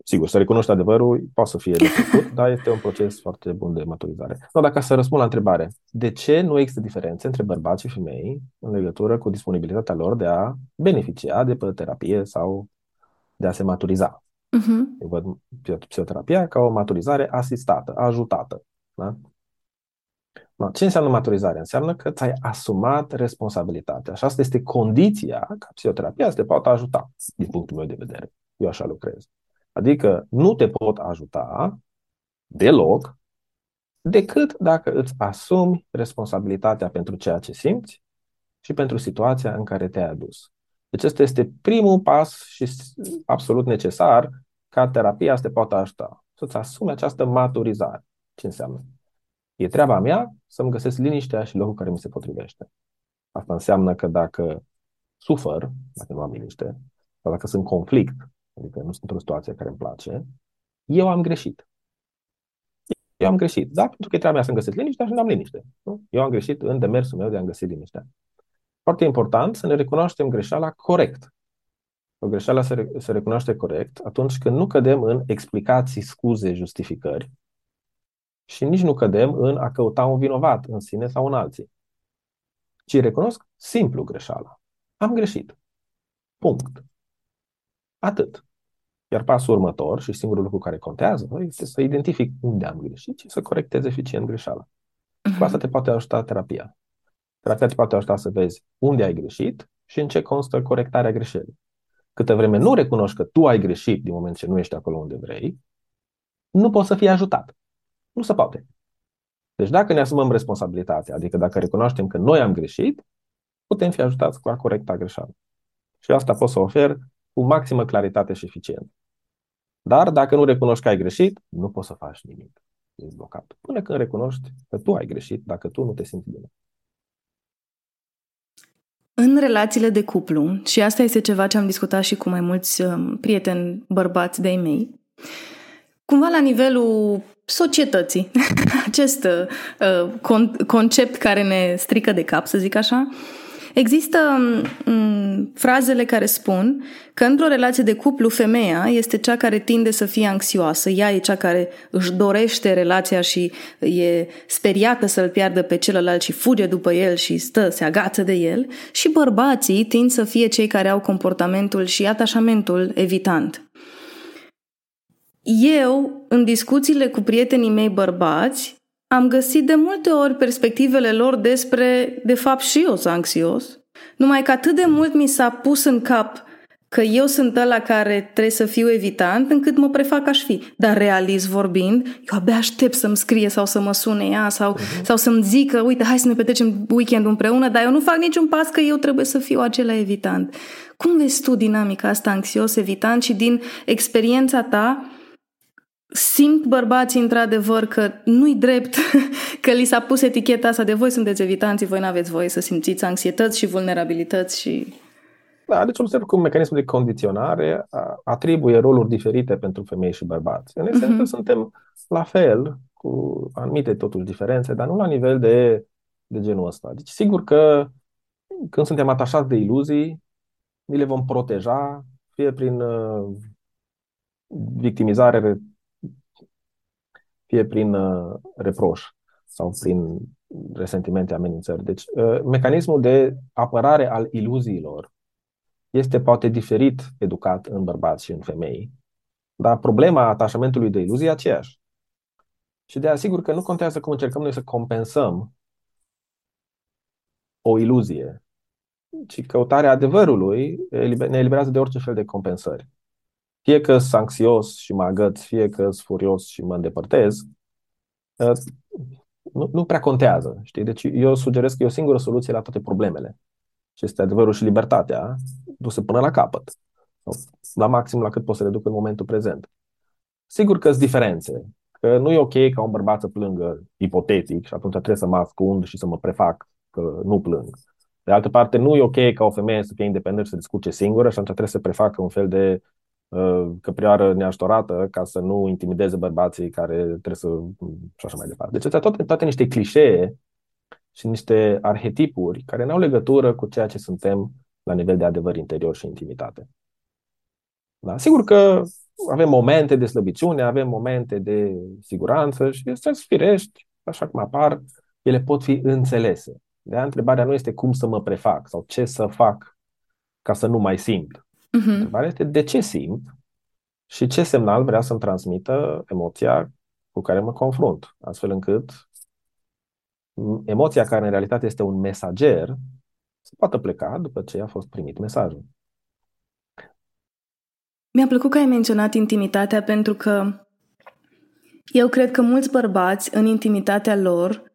Speaker 2: Sigur, să recunoști adevărul poate să fie de făcut, dar este un proces foarte bun de maturizare. No, dacă să răspund la întrebare, de ce nu există diferențe între bărbați și femei în legătură cu disponibilitatea lor de a beneficia de pe terapie sau de a se maturiza?
Speaker 1: Mhm.
Speaker 2: Eu văd psihoterapia ca o maturizare asistată, ajutată. Da? No, ce înseamnă maturizare? Înseamnă că ți-ai asumat responsabilitatea și asta este condiția ca psihoterapia să te poată ajuta, din punctul meu de vedere. Eu așa lucrez. Adică nu te pot ajuta deloc decât dacă îți asumi responsabilitatea pentru ceea ce simți și pentru situația în care te-ai adus. Deci ăsta este primul pas și absolut necesar ca terapia să te poată ajuta. Să-ți asumi această maturizare. Ce înseamnă? E treaba mea să-mi găsesc liniștea și locul care mi se potrivește. Asta înseamnă că dacă sufăr, dacă nu am liniște, sau dacă sunt conflict, adică nu sunt într-o situație care îmi place, eu am greșit. Eu am greșit. Da, pentru că e treaba mea să-mi găsesc liniștea și nu am liniște. Nu? Eu am greșit în demersul meu de a găsi liniștea. Foarte important să ne recunoaștem greșeala corect. O greșeală se, re- se recunoaște corect atunci când nu cădem în explicații, scuze, justificări și nici nu cădem în a căuta un vinovat în sine sau în alții. Ci recunosc simplu greșeala. Am greșit. Punct. Atât. Iar pasul următor și singurul lucru care contează este să identific unde am greșit și să corectez eficient greșeala. Uh-huh. Cu asta te poate ajuta terapia. Terapia te poate ajuta să vezi unde ai greșit și în ce constă corectarea greșelii. Câte vreme nu recunoști că tu ai greșit din moment ce nu ești acolo unde vrei, nu poți să fii ajutat. Nu se poate. Deci dacă ne asumăm responsabilitatea, adică dacă recunoaștem că noi am greșit, putem fi ajutați cu a corecta greșeala. Și asta pot să ofer cu maximă claritate și eficiență. Dar dacă nu recunoști că ai greșit, nu poți să faci nimic. Ești blocat. Până când recunoști că tu ai greșit, dacă tu nu te simți bine.
Speaker 1: În relațiile de cuplu, și asta este ceva ce am discutat și cu mai mulți um, prieteni bărbați de-ai mei, cumva la nivelul societății, acest uh, con- concept care ne strică de cap, să zic așa, Există m- frazele care spun că într-o relație de cuplu femeia este cea care tinde să fie anxioasă, ea e cea care își dorește relația și e speriată să-l piardă pe celălalt și fuge după el și stă, se agață de el și bărbații tind să fie cei care au comportamentul și atașamentul evitant. Eu, în discuțiile cu prietenii mei bărbați, am găsit de multe ori perspectivele lor despre, de fapt, și eu sunt anxios, numai că atât de mult mi s-a pus în cap că eu sunt ăla care trebuie să fiu evitant, încât mă prefac aș fi. Dar realist vorbind, eu abia aștept să-mi scrie sau să mă sune ea sau, uh-huh. sau să-mi zică, uite, hai să ne petrecem weekend împreună, dar eu nu fac niciun pas că eu trebuie să fiu acela evitant. Cum vezi tu dinamica asta anxios-evitant și din experiența ta, simt bărbații într-adevăr că nu-i drept că li s-a pus eticheta asta de voi sunteți evitanți, voi nu aveți voie să simțiți anxietăți și vulnerabilități și...
Speaker 2: Da, deci observ cum mecanismul de condiționare atribuie roluri diferite pentru femei și bărbați. În esență, uh-huh. suntem la fel, cu anumite totuși diferențe, dar nu la nivel de, de genul ăsta. Deci, sigur că când suntem atașați de iluzii, ni le vom proteja, fie prin uh, victimizare fie prin uh, reproș sau prin resentimente, amenințări. Deci, uh, mecanismul de apărare al iluziilor este poate diferit educat în bărbați și în femei, dar problema atașamentului de iluzii e aceeași. Și de asigur că nu contează cum încercăm noi să compensăm o iluzie, ci căutarea adevărului ne eliberează de orice fel de compensări. Fie că sunt anxios și mă agăț, fie că sunt furios și mă îndepărtez, ă, nu, nu prea contează. Știi? Deci eu sugerez că e o singură soluție la toate problemele. Și este adevărul și libertatea duse până la capăt. La maxim la cât pot să reduc în momentul prezent. Sigur că sunt diferențe. Că nu e ok ca un bărbat să plângă ipotetic și atunci trebuie să mă ascund și să mă prefac că nu plâng. De altă parte, nu e ok ca o femeie să fie independentă și să discute singură și atunci trebuie să prefacă un fel de Uh, căprioară neajutorată ca să nu intimideze bărbații care trebuie să... și așa mai departe. Deci toate, toate niște clișee și niște arhetipuri care nu au legătură cu ceea ce suntem la nivel de adevăr interior și intimitate. Da? Sigur că avem momente de slăbiciune, avem momente de siguranță și este firești, așa cum apar, ele pot fi înțelese. De întrebarea nu este cum să mă prefac sau ce să fac ca să nu mai simt. Uh-huh. Întrebarea este de ce simt și ce semnal vrea să-mi transmită emoția cu care mă confrunt, astfel încât emoția care în realitate este un mesager să poată pleca după ce a fost primit mesajul.
Speaker 1: Mi-a plăcut că ai menționat intimitatea pentru că eu cred că mulți bărbați în intimitatea lor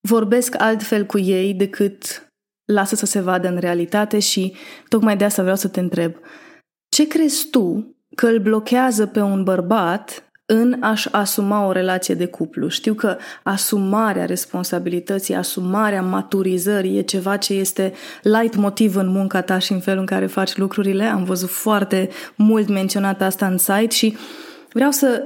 Speaker 1: vorbesc altfel cu ei decât lasă să se vadă în realitate și tocmai de asta vreau să te întreb. Ce crezi tu că îl blochează pe un bărbat în a-și asuma o relație de cuplu. Știu că asumarea responsabilității, asumarea maturizării e ceva ce este light motiv în munca ta și în felul în care faci lucrurile. Am văzut foarte mult menționat asta în site și vreau să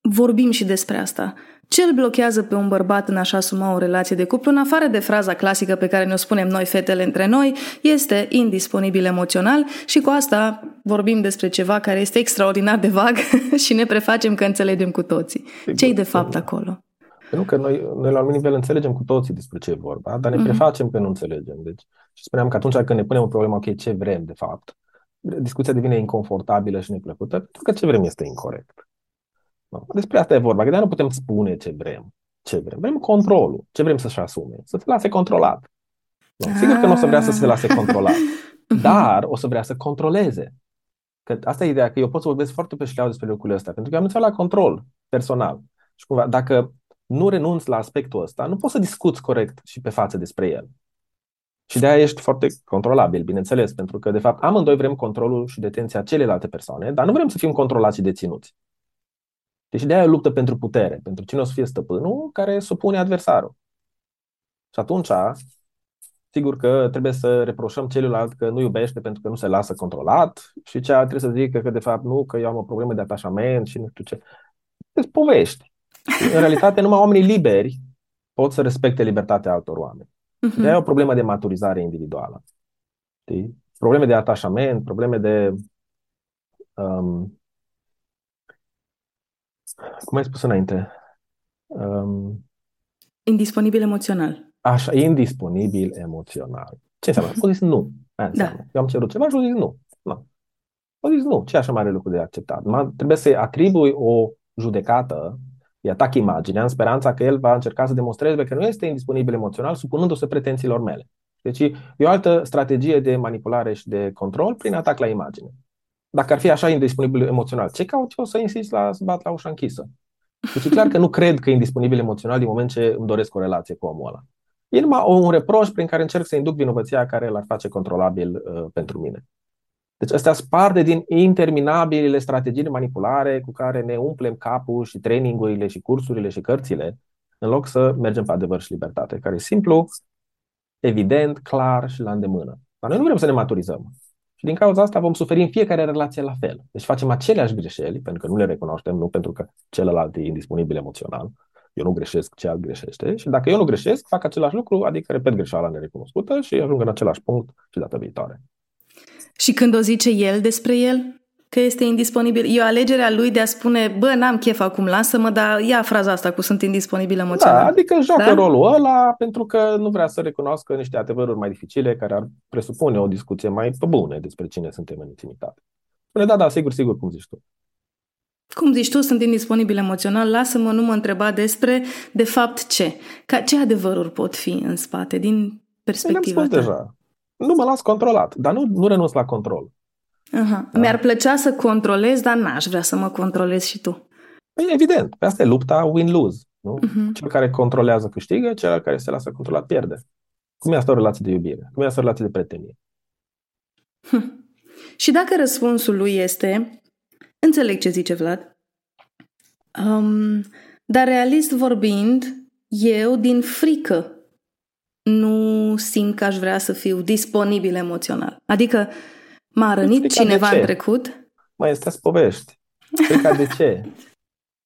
Speaker 1: vorbim și despre asta. Ce îl blochează pe un bărbat în a-și asuma o relație de cuplu, în afară de fraza clasică pe care ne-o spunem noi fetele între noi, este indisponibil emoțional și cu asta vorbim despre ceva care este extraordinar de vag și ne prefacem că înțelegem cu toții. Ce-i de fapt acolo?
Speaker 2: Pentru că noi, noi la un nivel înțelegem cu toții despre ce e vorba, dar ne mm-hmm. prefacem că nu înțelegem. Deci, și spuneam că atunci când ne punem o problemă, ok, ce vrem de fapt, discuția devine inconfortabilă și neplăcută, pentru că ce vrem este incorrect. Nu? Despre asta e vorba, că de nu putem spune ce vrem. Ce vrem? Vrem controlul. Ce vrem să-și asume? Să se lase controlat. Nu? Sigur că nu o să vrea să se lase controlat, dar o să vrea să controleze. Că asta e ideea, că eu pot să vorbesc foarte pe șleau despre lucrurile astea, pentru că am înțeles la control personal. Și cumva, dacă nu renunți la aspectul ăsta, nu poți să discuți corect și pe față despre el. Și de aia ești foarte controlabil, bineînțeles, pentru că, de fapt, amândoi vrem controlul și detenția celelalte persoane, dar nu vrem să fim controlați și deținuți. Deci de aia luptă pentru putere, pentru cine o să fie stăpânul care supune adversarul. Și atunci, sigur că trebuie să reproșăm celuilalt că nu iubește pentru că nu se lasă controlat și cea trebuie să zică că de fapt nu, că eu am o problemă de atașament și nu știu ce. Deci povești. În realitate, numai oamenii liberi pot să respecte libertatea altor oameni. Uh-huh. De aia e o problemă de maturizare individuală. Știi? Probleme de atașament, probleme de um, cum ai spus înainte? Um,
Speaker 1: indisponibil emoțional.
Speaker 2: Așa, indisponibil emoțional. Ce înseamnă? Au zis nu. Aia da. Eu am cerut ceva și au zis nu. nu. Au zis nu. Ce așa mare lucru de acceptat? Trebuie să atribui o judecată, îi atac imaginea, în speranța că el va încerca să demonstreze că nu este indisponibil emoțional, supunându-se pretențiilor mele. Deci e o altă strategie de manipulare și de control prin atac la imagine dacă ar fi așa indisponibil emoțional, ce caut eu să insist la să bat la ușa închisă? Deci e clar că nu cred că e indisponibil emoțional din moment ce îmi doresc o relație cu omul ăla. E numai un reproș prin care încerc să induc vinovăția care l-ar face controlabil uh, pentru mine. Deci astea sparte din interminabilele strategii de manipulare cu care ne umplem capul și trainingurile și cursurile și cărțile, în loc să mergem pe adevăr și libertate, care e simplu, evident, clar și la îndemână. Dar noi nu vrem să ne maturizăm. Și din cauza asta vom suferi în fiecare relație la fel. Deci facem aceleași greșeli, pentru că nu le recunoaștem, nu pentru că celălalt e indisponibil emoțional. Eu nu greșesc, ce alt greșește. Și dacă eu nu greșesc, fac același lucru, adică repet greșeala nerecunoscută și ajung în același punct și data viitoare.
Speaker 1: Și când o zice el despre el, că este indisponibil. E o alegere a lui de a spune, bă, n-am chef acum, lasă-mă, dar ia fraza asta cu sunt indisponibil emoțional.
Speaker 2: Da, adică joacă da? rolul ăla pentru că nu vrea să recunoască niște adevăruri mai dificile care ar presupune o discuție mai pe bune despre cine suntem în intimitate. Spune, da, da, sigur, sigur, cum zici tu.
Speaker 1: Cum zici tu, sunt indisponibil emoțional, lasă-mă, nu mă întreba despre, de fapt, ce? Ca, ce adevăruri pot fi în spate, din perspectiva
Speaker 2: ta? deja. Nu mă las controlat, dar nu, nu renunț la control.
Speaker 1: Uh-huh. Da. Mi-ar plăcea să controlez, dar n-aș vrea să mă controlez și tu.
Speaker 2: Păi, evident, pe asta e lupta win-lose. Nu? Uh-huh. Cel care controlează câștigă, cel care se lasă controlat pierde. Cum e asta o relație de iubire? Cum e asta o relație de prietenie?
Speaker 1: Hm. Și dacă răspunsul lui este, înțeleg ce zice Vlad, um, dar realist vorbind, eu din frică nu simt că aș vrea să fiu disponibil emoțional. Adică M-a rănit cineva în trecut?
Speaker 2: Mai este povești. Frica de ce?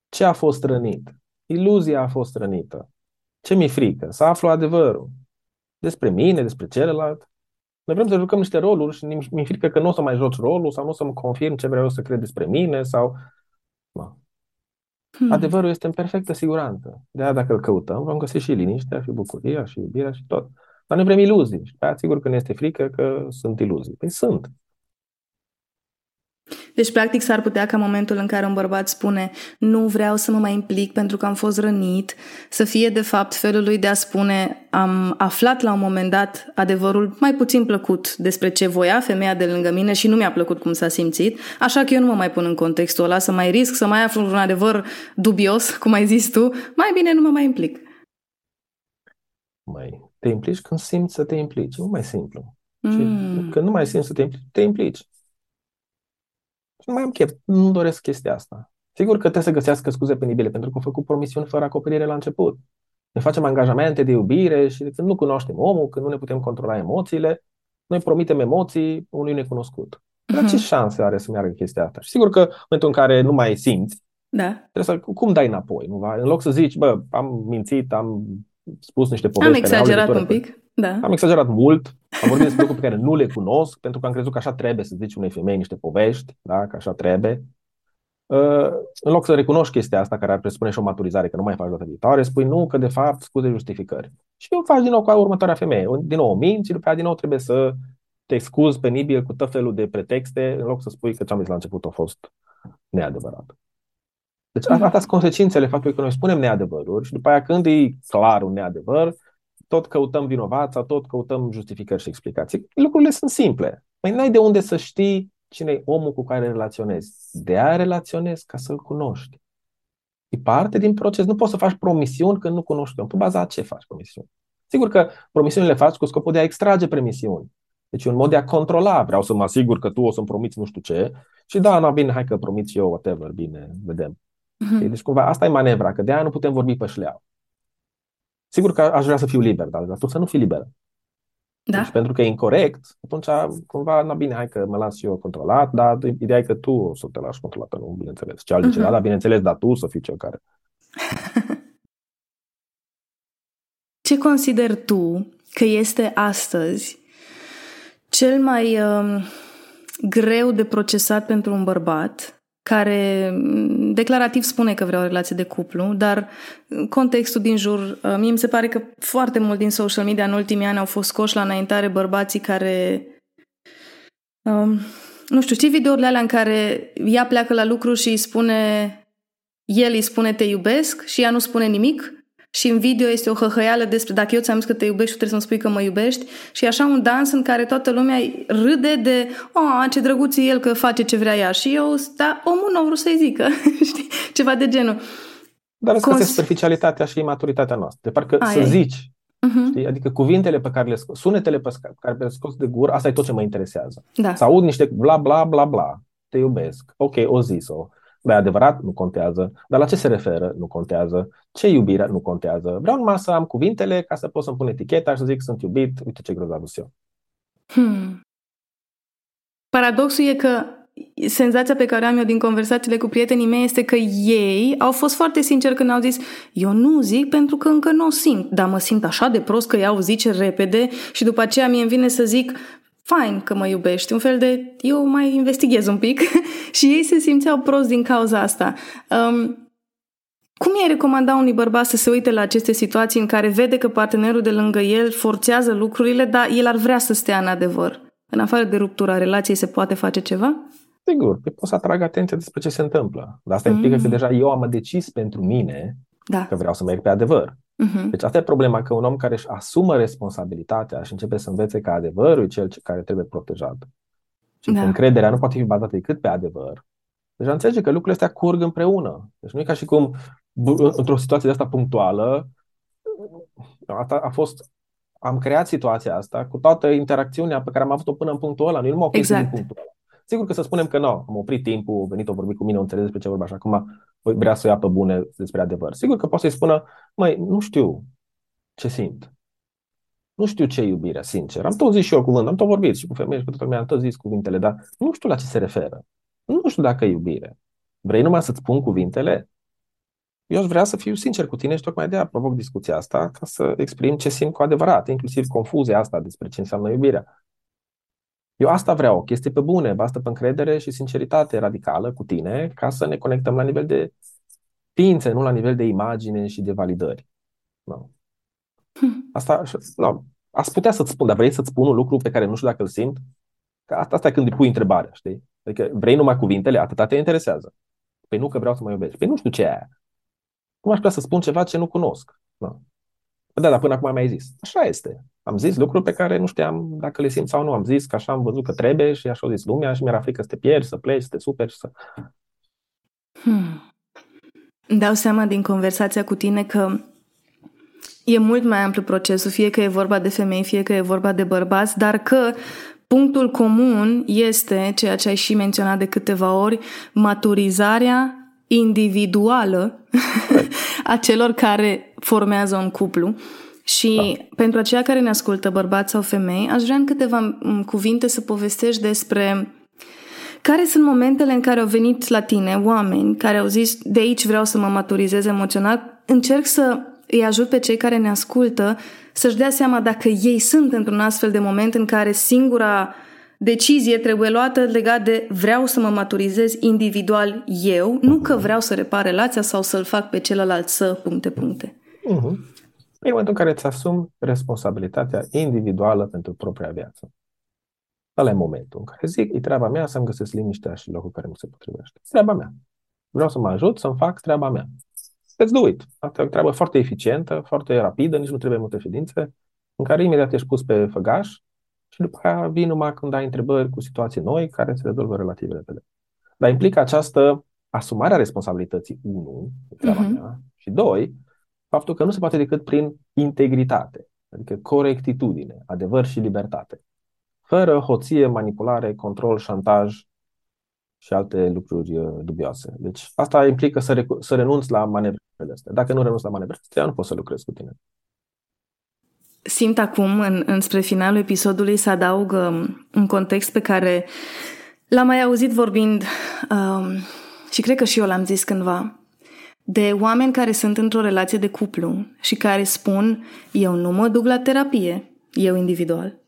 Speaker 2: Ce a fost rănit? Iluzia a fost rănită. Ce mi-e frică? Să aflu adevărul. Despre mine, despre celălalt. Noi vrem să jucăm niște roluri și mi-e frică că nu o să mai joci rolul sau nu o să-mi confirm ce vreau eu să cred despre mine sau... Ma. Hmm. Adevărul este în perfectă siguranță. De aia dacă îl căutăm, vom găsi și liniștea, și bucuria, și iubirea, și tot. Dar noi vrem iluzii. Și pe aia sigur că ne este frică că sunt iluzii. Păi sunt.
Speaker 1: Deci, practic, s-ar putea ca momentul în care un bărbat spune nu vreau să mă mai implic pentru că am fost rănit, să fie, de fapt, felul lui de a spune am aflat la un moment dat adevărul mai puțin plăcut despre ce voia femeia de lângă mine și nu mi-a plăcut cum s-a simțit, așa că eu nu mă mai pun în contextul ăla să mai risc să mai aflu un adevăr dubios, cum ai zis tu, mai bine nu mă mai implic.
Speaker 2: Mai te implici când simți să te implici, nu mai simplu. Mm. Și când nu mai simți să te implici, te implici nu mai am chef, nu doresc chestia asta. Sigur că trebuie să găsească scuze penibile pentru că au făcut promisiuni fără acoperire la început. Ne facem angajamente de iubire și când nu cunoaștem omul, când nu ne putem controla emoțiile, noi promitem emoții unui necunoscut. Dar uh-huh. ce șanse are să meargă chestia asta? Și sigur că în momentul în care nu mai simți,
Speaker 1: da.
Speaker 2: trebuie să, cum dai înapoi? Nu? În loc să zici, bă, am mințit, am spus niște povești.
Speaker 1: Am exagerat un pic. Da.
Speaker 2: Am exagerat mult, am vorbit despre lucruri pe care nu le cunosc, pentru că am crezut că așa trebuie să zici unei femei niște povești, da? că așa trebuie. Uh, în loc să recunoști chestia asta care ar presupune și o maturizare, că nu mai faci data viitoare, spui nu, că de fapt scuze justificări. Și o faci din nou cu următoarea femeie. Din nou o minți și după aceea din nou trebuie să te scuzi penibil cu tot felul de pretexte, în loc să spui că ce am zis la început a fost neadevărat. Deci mm. astea sunt consecințele faptului că noi spunem neadevăruri și după aia când e clar un neadevăr, tot căutăm vinovața, tot căutăm justificări și explicații. Lucrurile sunt simple. Mai n-ai de unde să știi cine e omul cu care relaționezi. De aia relaționezi ca să-l cunoști. E parte din proces. Nu poți să faci promisiuni când nu cunoști om. Pe baza ce faci promisiuni? Sigur că promisiunile le faci cu scopul de a extrage promisiuni. Deci un mod de a controla. Vreau să mă asigur că tu o să-mi promiți nu știu ce. Și da, na, bine, hai că promit și eu, whatever, bine, vedem. Uh-huh. Deci cumva asta e manevra, că de aia nu putem vorbi pe șleau. Sigur că aș vrea să fiu liber, dar tu să nu fii liberă. Da. Deci pentru că e incorrect, atunci cumva, na bine, hai că mă las eu controlat, dar ideea e că tu o să te lași controlată, nu, bineînțeles. Ce altceva, uh-huh. dar bineînțeles, dar tu să fii cel care...
Speaker 1: Ce consider tu că este astăzi cel mai um, greu de procesat pentru un bărbat care mm, declarativ spune că vrea o relație de cuplu, dar contextul din jur, uh, mie mi se pare că foarte mult din social media în ultimii ani au fost scoși la înaintare bărbații care um, nu știu, știi videourile alea în care ea pleacă la lucru și îi spune el îi spune te iubesc și ea nu spune nimic și în video este o hăhăială despre dacă eu ți-am zis că te iubești, tu trebuie să-mi spui că mă iubești și e așa un dans în care toată lumea râde de oh, ce drăguț e el că face ce vrea ea și eu, da, omul nu a vrut să-i zică, știi, ceva de genul.
Speaker 2: Dar asta Cons- superficialitatea și imaturitatea noastră. De parcă Aia să zici, uh-huh. știi? adică cuvintele pe care le scos, sunetele pe care le scos de gură, asta e tot ce mă interesează. Da. Să aud niște bla bla bla bla, te iubesc, ok, o zis-o, E adevărat, nu contează. Dar la ce se referă? Nu contează. Ce iubire? Nu contează. Vreau numai să am cuvintele ca să pot să-mi pun eticheta și să zic sunt iubit, uite ce grozav eu. Hmm.
Speaker 1: Paradoxul e că senzația pe care am eu din conversațiile cu prietenii mei este că ei au fost foarte sinceri când au zis eu nu zic pentru că încă nu o simt, dar mă simt așa de prost că iau zice repede și după aceea mie îmi vine să zic fain că mă iubești, un fel de eu mai investighez un pic și ei se simțeau prost din cauza asta. Um, cum i-ai recomanda unui bărbat să se uite la aceste situații în care vede că partenerul de lângă el forțează lucrurile, dar el ar vrea să stea în adevăr? În afară de ruptura relației, se poate face ceva?
Speaker 2: Sigur, că pot să atrag atenția despre ce se întâmplă. Dar asta mm. implică că deja eu am decis pentru mine da. că vreau să merg pe adevăr. Uh-huh. Deci asta e problema, că un om care își asumă responsabilitatea și începe să învețe că adevărul e cel care trebuie protejat și da. încrederea nu poate fi bazată decât pe adevăr, deja înțelege că lucrurile astea curg împreună. Deci nu e ca și cum într-o situație de asta punctuală, asta a fost am creat situația asta cu toată interacțiunea pe care am avut-o până în punctul ăla, nu numai o exact. din punctul ăla. Sigur că să spunem că nu, am oprit timpul, a venit, a vorbit cu mine, a înțeles despre ce vorba și acum vrea să o ia pe bune despre adevăr. Sigur că poate să-i spună, măi, nu știu ce simt. Nu știu ce iubire, sincer. Am tot zis și eu cuvânt, am tot vorbit și cu femei și cu toată lumea, am tot zis cuvintele, dar nu știu la ce se referă. Nu știu dacă e iubire. Vrei numai să-ți spun cuvintele? Eu aș vrea să fiu sincer cu tine și tocmai de aia provoc discuția asta ca să exprim ce simt cu adevărat, inclusiv confuzia asta despre ce înseamnă iubirea. Eu asta vreau, o chestie pe bune, bastă pe încredere și sinceritate radicală cu tine, ca să ne conectăm la nivel de ființe, nu la nivel de imagine și de validări. No. Hm. Asta, no, aș putea să-ți spun, dar vrei să-ți spun un lucru pe care nu știu dacă îl simt? Că asta, asta e când îi pui întrebarea, știi? Adică vrei numai cuvintele, atâta te interesează. Păi nu că vreau să mă iubești. Păi nu știu ce e aia. Cum aș putea să spun ceva ce nu cunosc? No. Da, dar până acum am mai zis. Așa este. Am zis lucruri pe care nu știam dacă le simt sau nu. Am zis că așa am văzut că trebuie și așa a zis lumea și mi-era frică să te pierzi, să pleci, să te superi și să...
Speaker 1: Hmm. Îmi dau seama din conversația cu tine că e mult mai amplu procesul, fie că e vorba de femei, fie că e vorba de bărbați, dar că punctul comun este, ceea ce ai și menționat de câteva ori, maturizarea individuală a celor care formează un cuplu. Și da. pentru aceia care ne ascultă, bărbați sau femei, aș vrea în câteva cuvinte să povestești despre care sunt momentele în care au venit la tine oameni care au zis de aici vreau să mă maturizez emoțional, încerc să îi ajut pe cei care ne ascultă să-și dea seama dacă ei sunt într-un astfel de moment în care singura decizie trebuie luată legat de vreau să mă maturizez individual eu, nu că vreau să repar relația sau să-l fac pe celălalt să puncte puncte.
Speaker 2: Uh-huh. E momentul în care îți asumi responsabilitatea individuală pentru propria viață. Ăla e momentul în care zic, e treaba mea să-mi găsesc liniștea și locul care mi se potrivește. E treaba mea. Vreau să mă ajut să-mi fac treaba mea. Let's do it. Asta e o treabă foarte eficientă, foarte rapidă, nici nu trebuie multe ședințe, în care imediat ești pus pe făgaș și după aia vin numai când ai întrebări cu situații noi care se rezolvă relativ repede. Dar implică această asumare a responsabilității, unu, treaba uh-huh. mea, și doi, faptul că nu se poate decât prin integritate, adică corectitudine, adevăr și libertate. Fără hoție, manipulare, control, șantaj și alte lucruri uh, dubioase. Deci asta implică să, recu- să renunți la manevrele astea. Dacă nu renunți la manevrele astea, nu poți să lucrezi cu tine.
Speaker 1: Simt acum, în, înspre finalul episodului, să adaug um, un context pe care l-am mai auzit vorbind um, și cred că și eu l-am zis cândva de oameni care sunt într-o relație de cuplu și care spun eu nu mă duc la terapie, eu individual,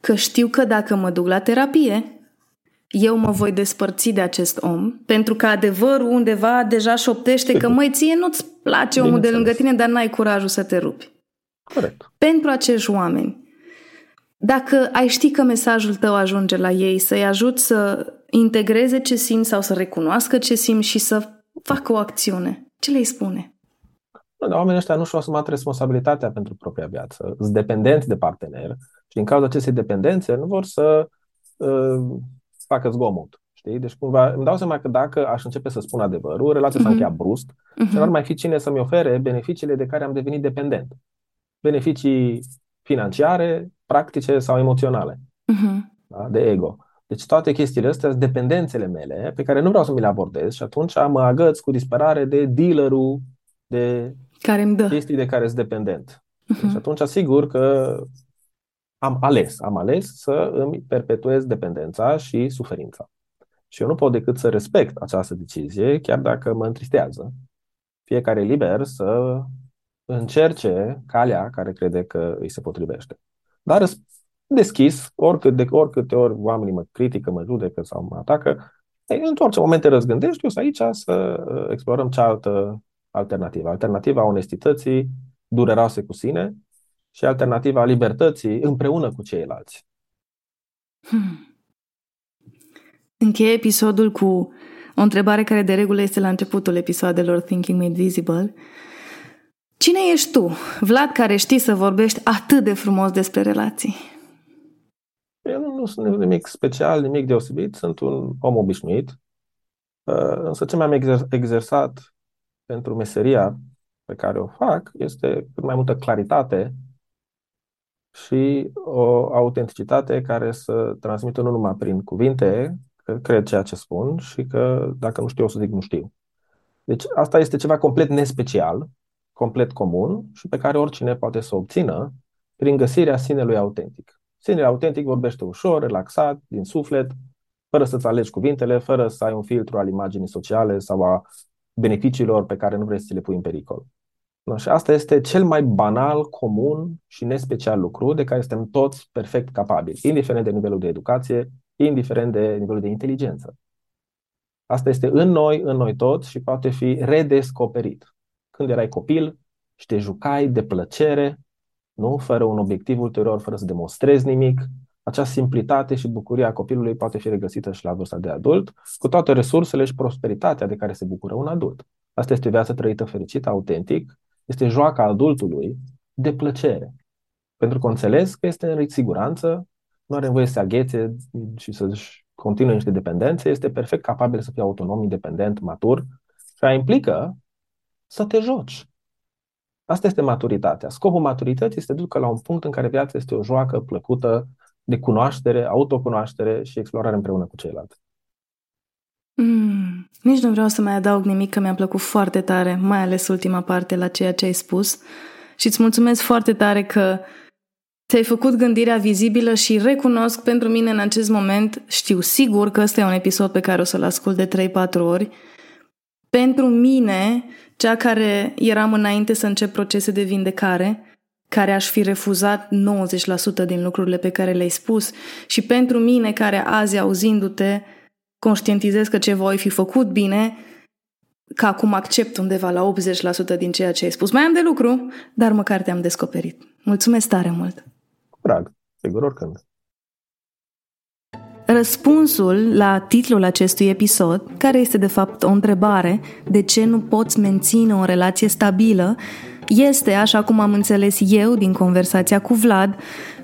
Speaker 1: că știu că dacă mă duc la terapie, eu mă voi despărți de acest om, pentru că adevărul undeva deja șoptește că, măi, ție nu-ți place omul de lângă tine, dar n-ai curajul să te rupi.
Speaker 2: Corect.
Speaker 1: Pentru acești oameni, dacă ai ști că mesajul tău ajunge la ei, să-i ajut să integreze ce simt sau să recunoască ce simt și să facă o acțiune, ce le spune?
Speaker 2: Dar oamenii ăștia nu și-au asumat responsabilitatea pentru propria viață, sunt dependenți de partener și din cauza acestei dependențe nu vor să uh, facă zgomot. Știi? Deci cumva îmi dau seama că dacă aș începe să spun adevărul, relația uh-huh. s-a mhm. încheiat brusc uh-huh. și nu ar mai fi cine să-mi ofere beneficiile de care am devenit dependent. Beneficii financiare, practice sau emoționale. Uh-huh. Da? De ego. Deci toate chestiile astea sunt dependențele mele pe care nu vreau să mi le abordez și atunci mă agăț cu disperare de dealerul de
Speaker 1: care îmi dă.
Speaker 2: chestii de care sunt dependent. Uh-huh. Deci atunci asigur că am ales, am ales să îmi perpetuez dependența și suferința. Și eu nu pot decât să respect această decizie, chiar dacă mă întristează. Fiecare e liber să încerce calea care crede că îi se potrivește. Dar deschis, oricât de oricâte ori oamenii mă critică, mă judecă sau mă atacă, ei, în orice moment te răzgândești, eu sunt aici să uh, explorăm cealaltă alternativă. Alternativa onestității, dureroase cu sine și alternativa libertății împreună cu ceilalți. Hmm.
Speaker 1: Încheie episodul cu o întrebare care de regulă este la începutul episoadelor Thinking Made Visible. Cine ești tu, Vlad, care știi să vorbești atât de frumos despre relații?
Speaker 2: Eu nu, nu sunt nimic special, nimic deosebit, sunt un om obișnuit, uh, însă ce mi-am exer- exersat pentru meseria pe care o fac este cât mai multă claritate și o autenticitate care să transmită nu numai prin cuvinte, că cred ceea ce spun și că dacă nu știu o să zic nu știu. Deci asta este ceva complet nespecial, complet comun și pe care oricine poate să o obțină prin găsirea sinelui autentic. Sinele autentic vorbește ușor, relaxat, din suflet, fără să-ți alegi cuvintele, fără să ai un filtru al imaginii sociale sau a beneficiilor pe care nu vrei să le pui în pericol. No, și asta este cel mai banal, comun și nespecial lucru de care suntem toți perfect capabili, indiferent de nivelul de educație, indiferent de nivelul de inteligență. Asta este în noi, în noi toți și poate fi redescoperit. Când erai copil și te jucai de plăcere, nu? fără un obiectiv ulterior, fără să demonstrezi nimic, acea simplitate și bucuria copilului poate fi regăsită și la vârsta de adult, cu toate resursele și prosperitatea de care se bucură un adult. Asta este o viață trăită fericită, autentic, este joaca adultului de plăcere. Pentru că înțeles că este în siguranță, nu are nevoie să se aghețe și să-și continue niște dependențe, este perfect capabil să fie autonom, independent, matur și a implică să te joci. Asta este maturitatea. Scopul maturității este ducă la un punct în care viața este o joacă plăcută de cunoaștere, autocunoaștere și explorare împreună cu ceilalți.
Speaker 1: Mm, nici nu vreau să mai adaug nimic, că mi-a plăcut foarte tare, mai ales ultima parte la ceea ce ai spus. Și îți mulțumesc foarte tare că ți-ai făcut gândirea vizibilă și recunosc pentru mine în acest moment, știu sigur că ăsta e un episod pe care o să-l ascult de 3-4 ori. Pentru mine, cea care eram înainte să încep procese de vindecare, care aș fi refuzat 90% din lucrurile pe care le-ai spus și pentru mine care azi auzindu-te conștientizez că ce voi fi făcut bine, că acum accept undeva la 80% din ceea ce ai spus. Mai am de lucru, dar măcar te-am descoperit. Mulțumesc tare mult!
Speaker 2: Drag, sigur oricând.
Speaker 1: Răspunsul la titlul acestui episod, care este de fapt o întrebare, de ce nu poți menține o relație stabilă, este, așa cum am înțeles eu din conversația cu Vlad,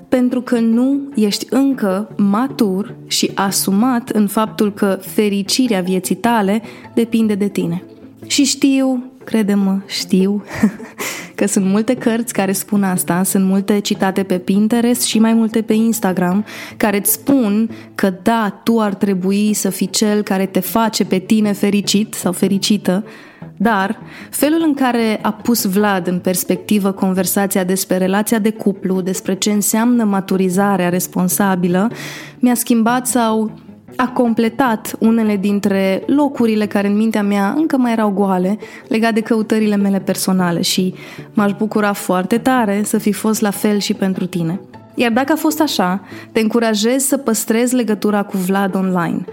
Speaker 1: pentru că nu ești încă matur și asumat în faptul că fericirea vieții tale depinde de tine. Și știu, crede-mă, știu că sunt multe cărți care spun asta, sunt multe citate pe Pinterest și mai multe pe Instagram care îți spun că da, tu ar trebui să fii cel care te face pe tine fericit sau fericită, dar felul în care a pus Vlad în perspectivă conversația despre relația de cuplu, despre ce înseamnă maturizarea responsabilă, mi-a schimbat sau a completat unele dintre locurile care în mintea mea încă mai erau goale legate de căutările mele personale și m-aș bucura foarte tare să fi fost la fel și pentru tine. Iar dacă a fost așa, te încurajez să păstrezi legătura cu Vlad online.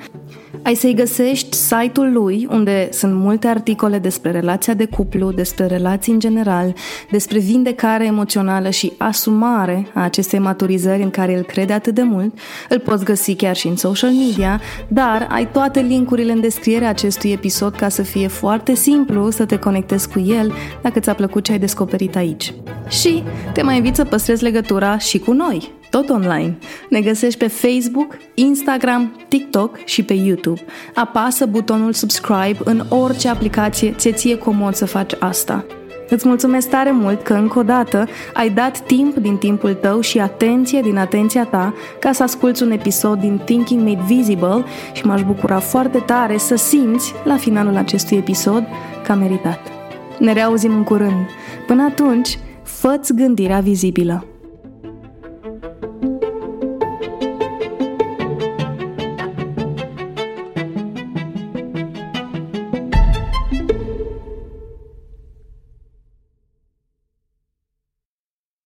Speaker 1: Ai să-i găsești site-ul lui, unde sunt multe articole despre relația de cuplu, despre relații în general, despre vindecare emoțională și asumare a acestei maturizări în care el crede atât de mult. Îl poți găsi chiar și în social media, dar ai toate linkurile în descrierea acestui episod ca să fie foarte simplu să te conectezi cu el dacă ți-a plăcut ce ai descoperit aici. Și te mai invit să păstrezi legătura și cu noi, tot online. Ne găsești pe Facebook, Instagram, TikTok și pe YouTube. Apasă butonul subscribe în orice aplicație ți ție comod să faci asta. Îți mulțumesc tare mult că încă o dată ai dat timp din timpul tău și atenție din atenția ta ca să asculți un episod din Thinking Made Visible și m-aș bucura foarte tare să simți la finalul acestui episod că a meritat. Ne reauzim în curând. Până atunci, fă gândirea vizibilă.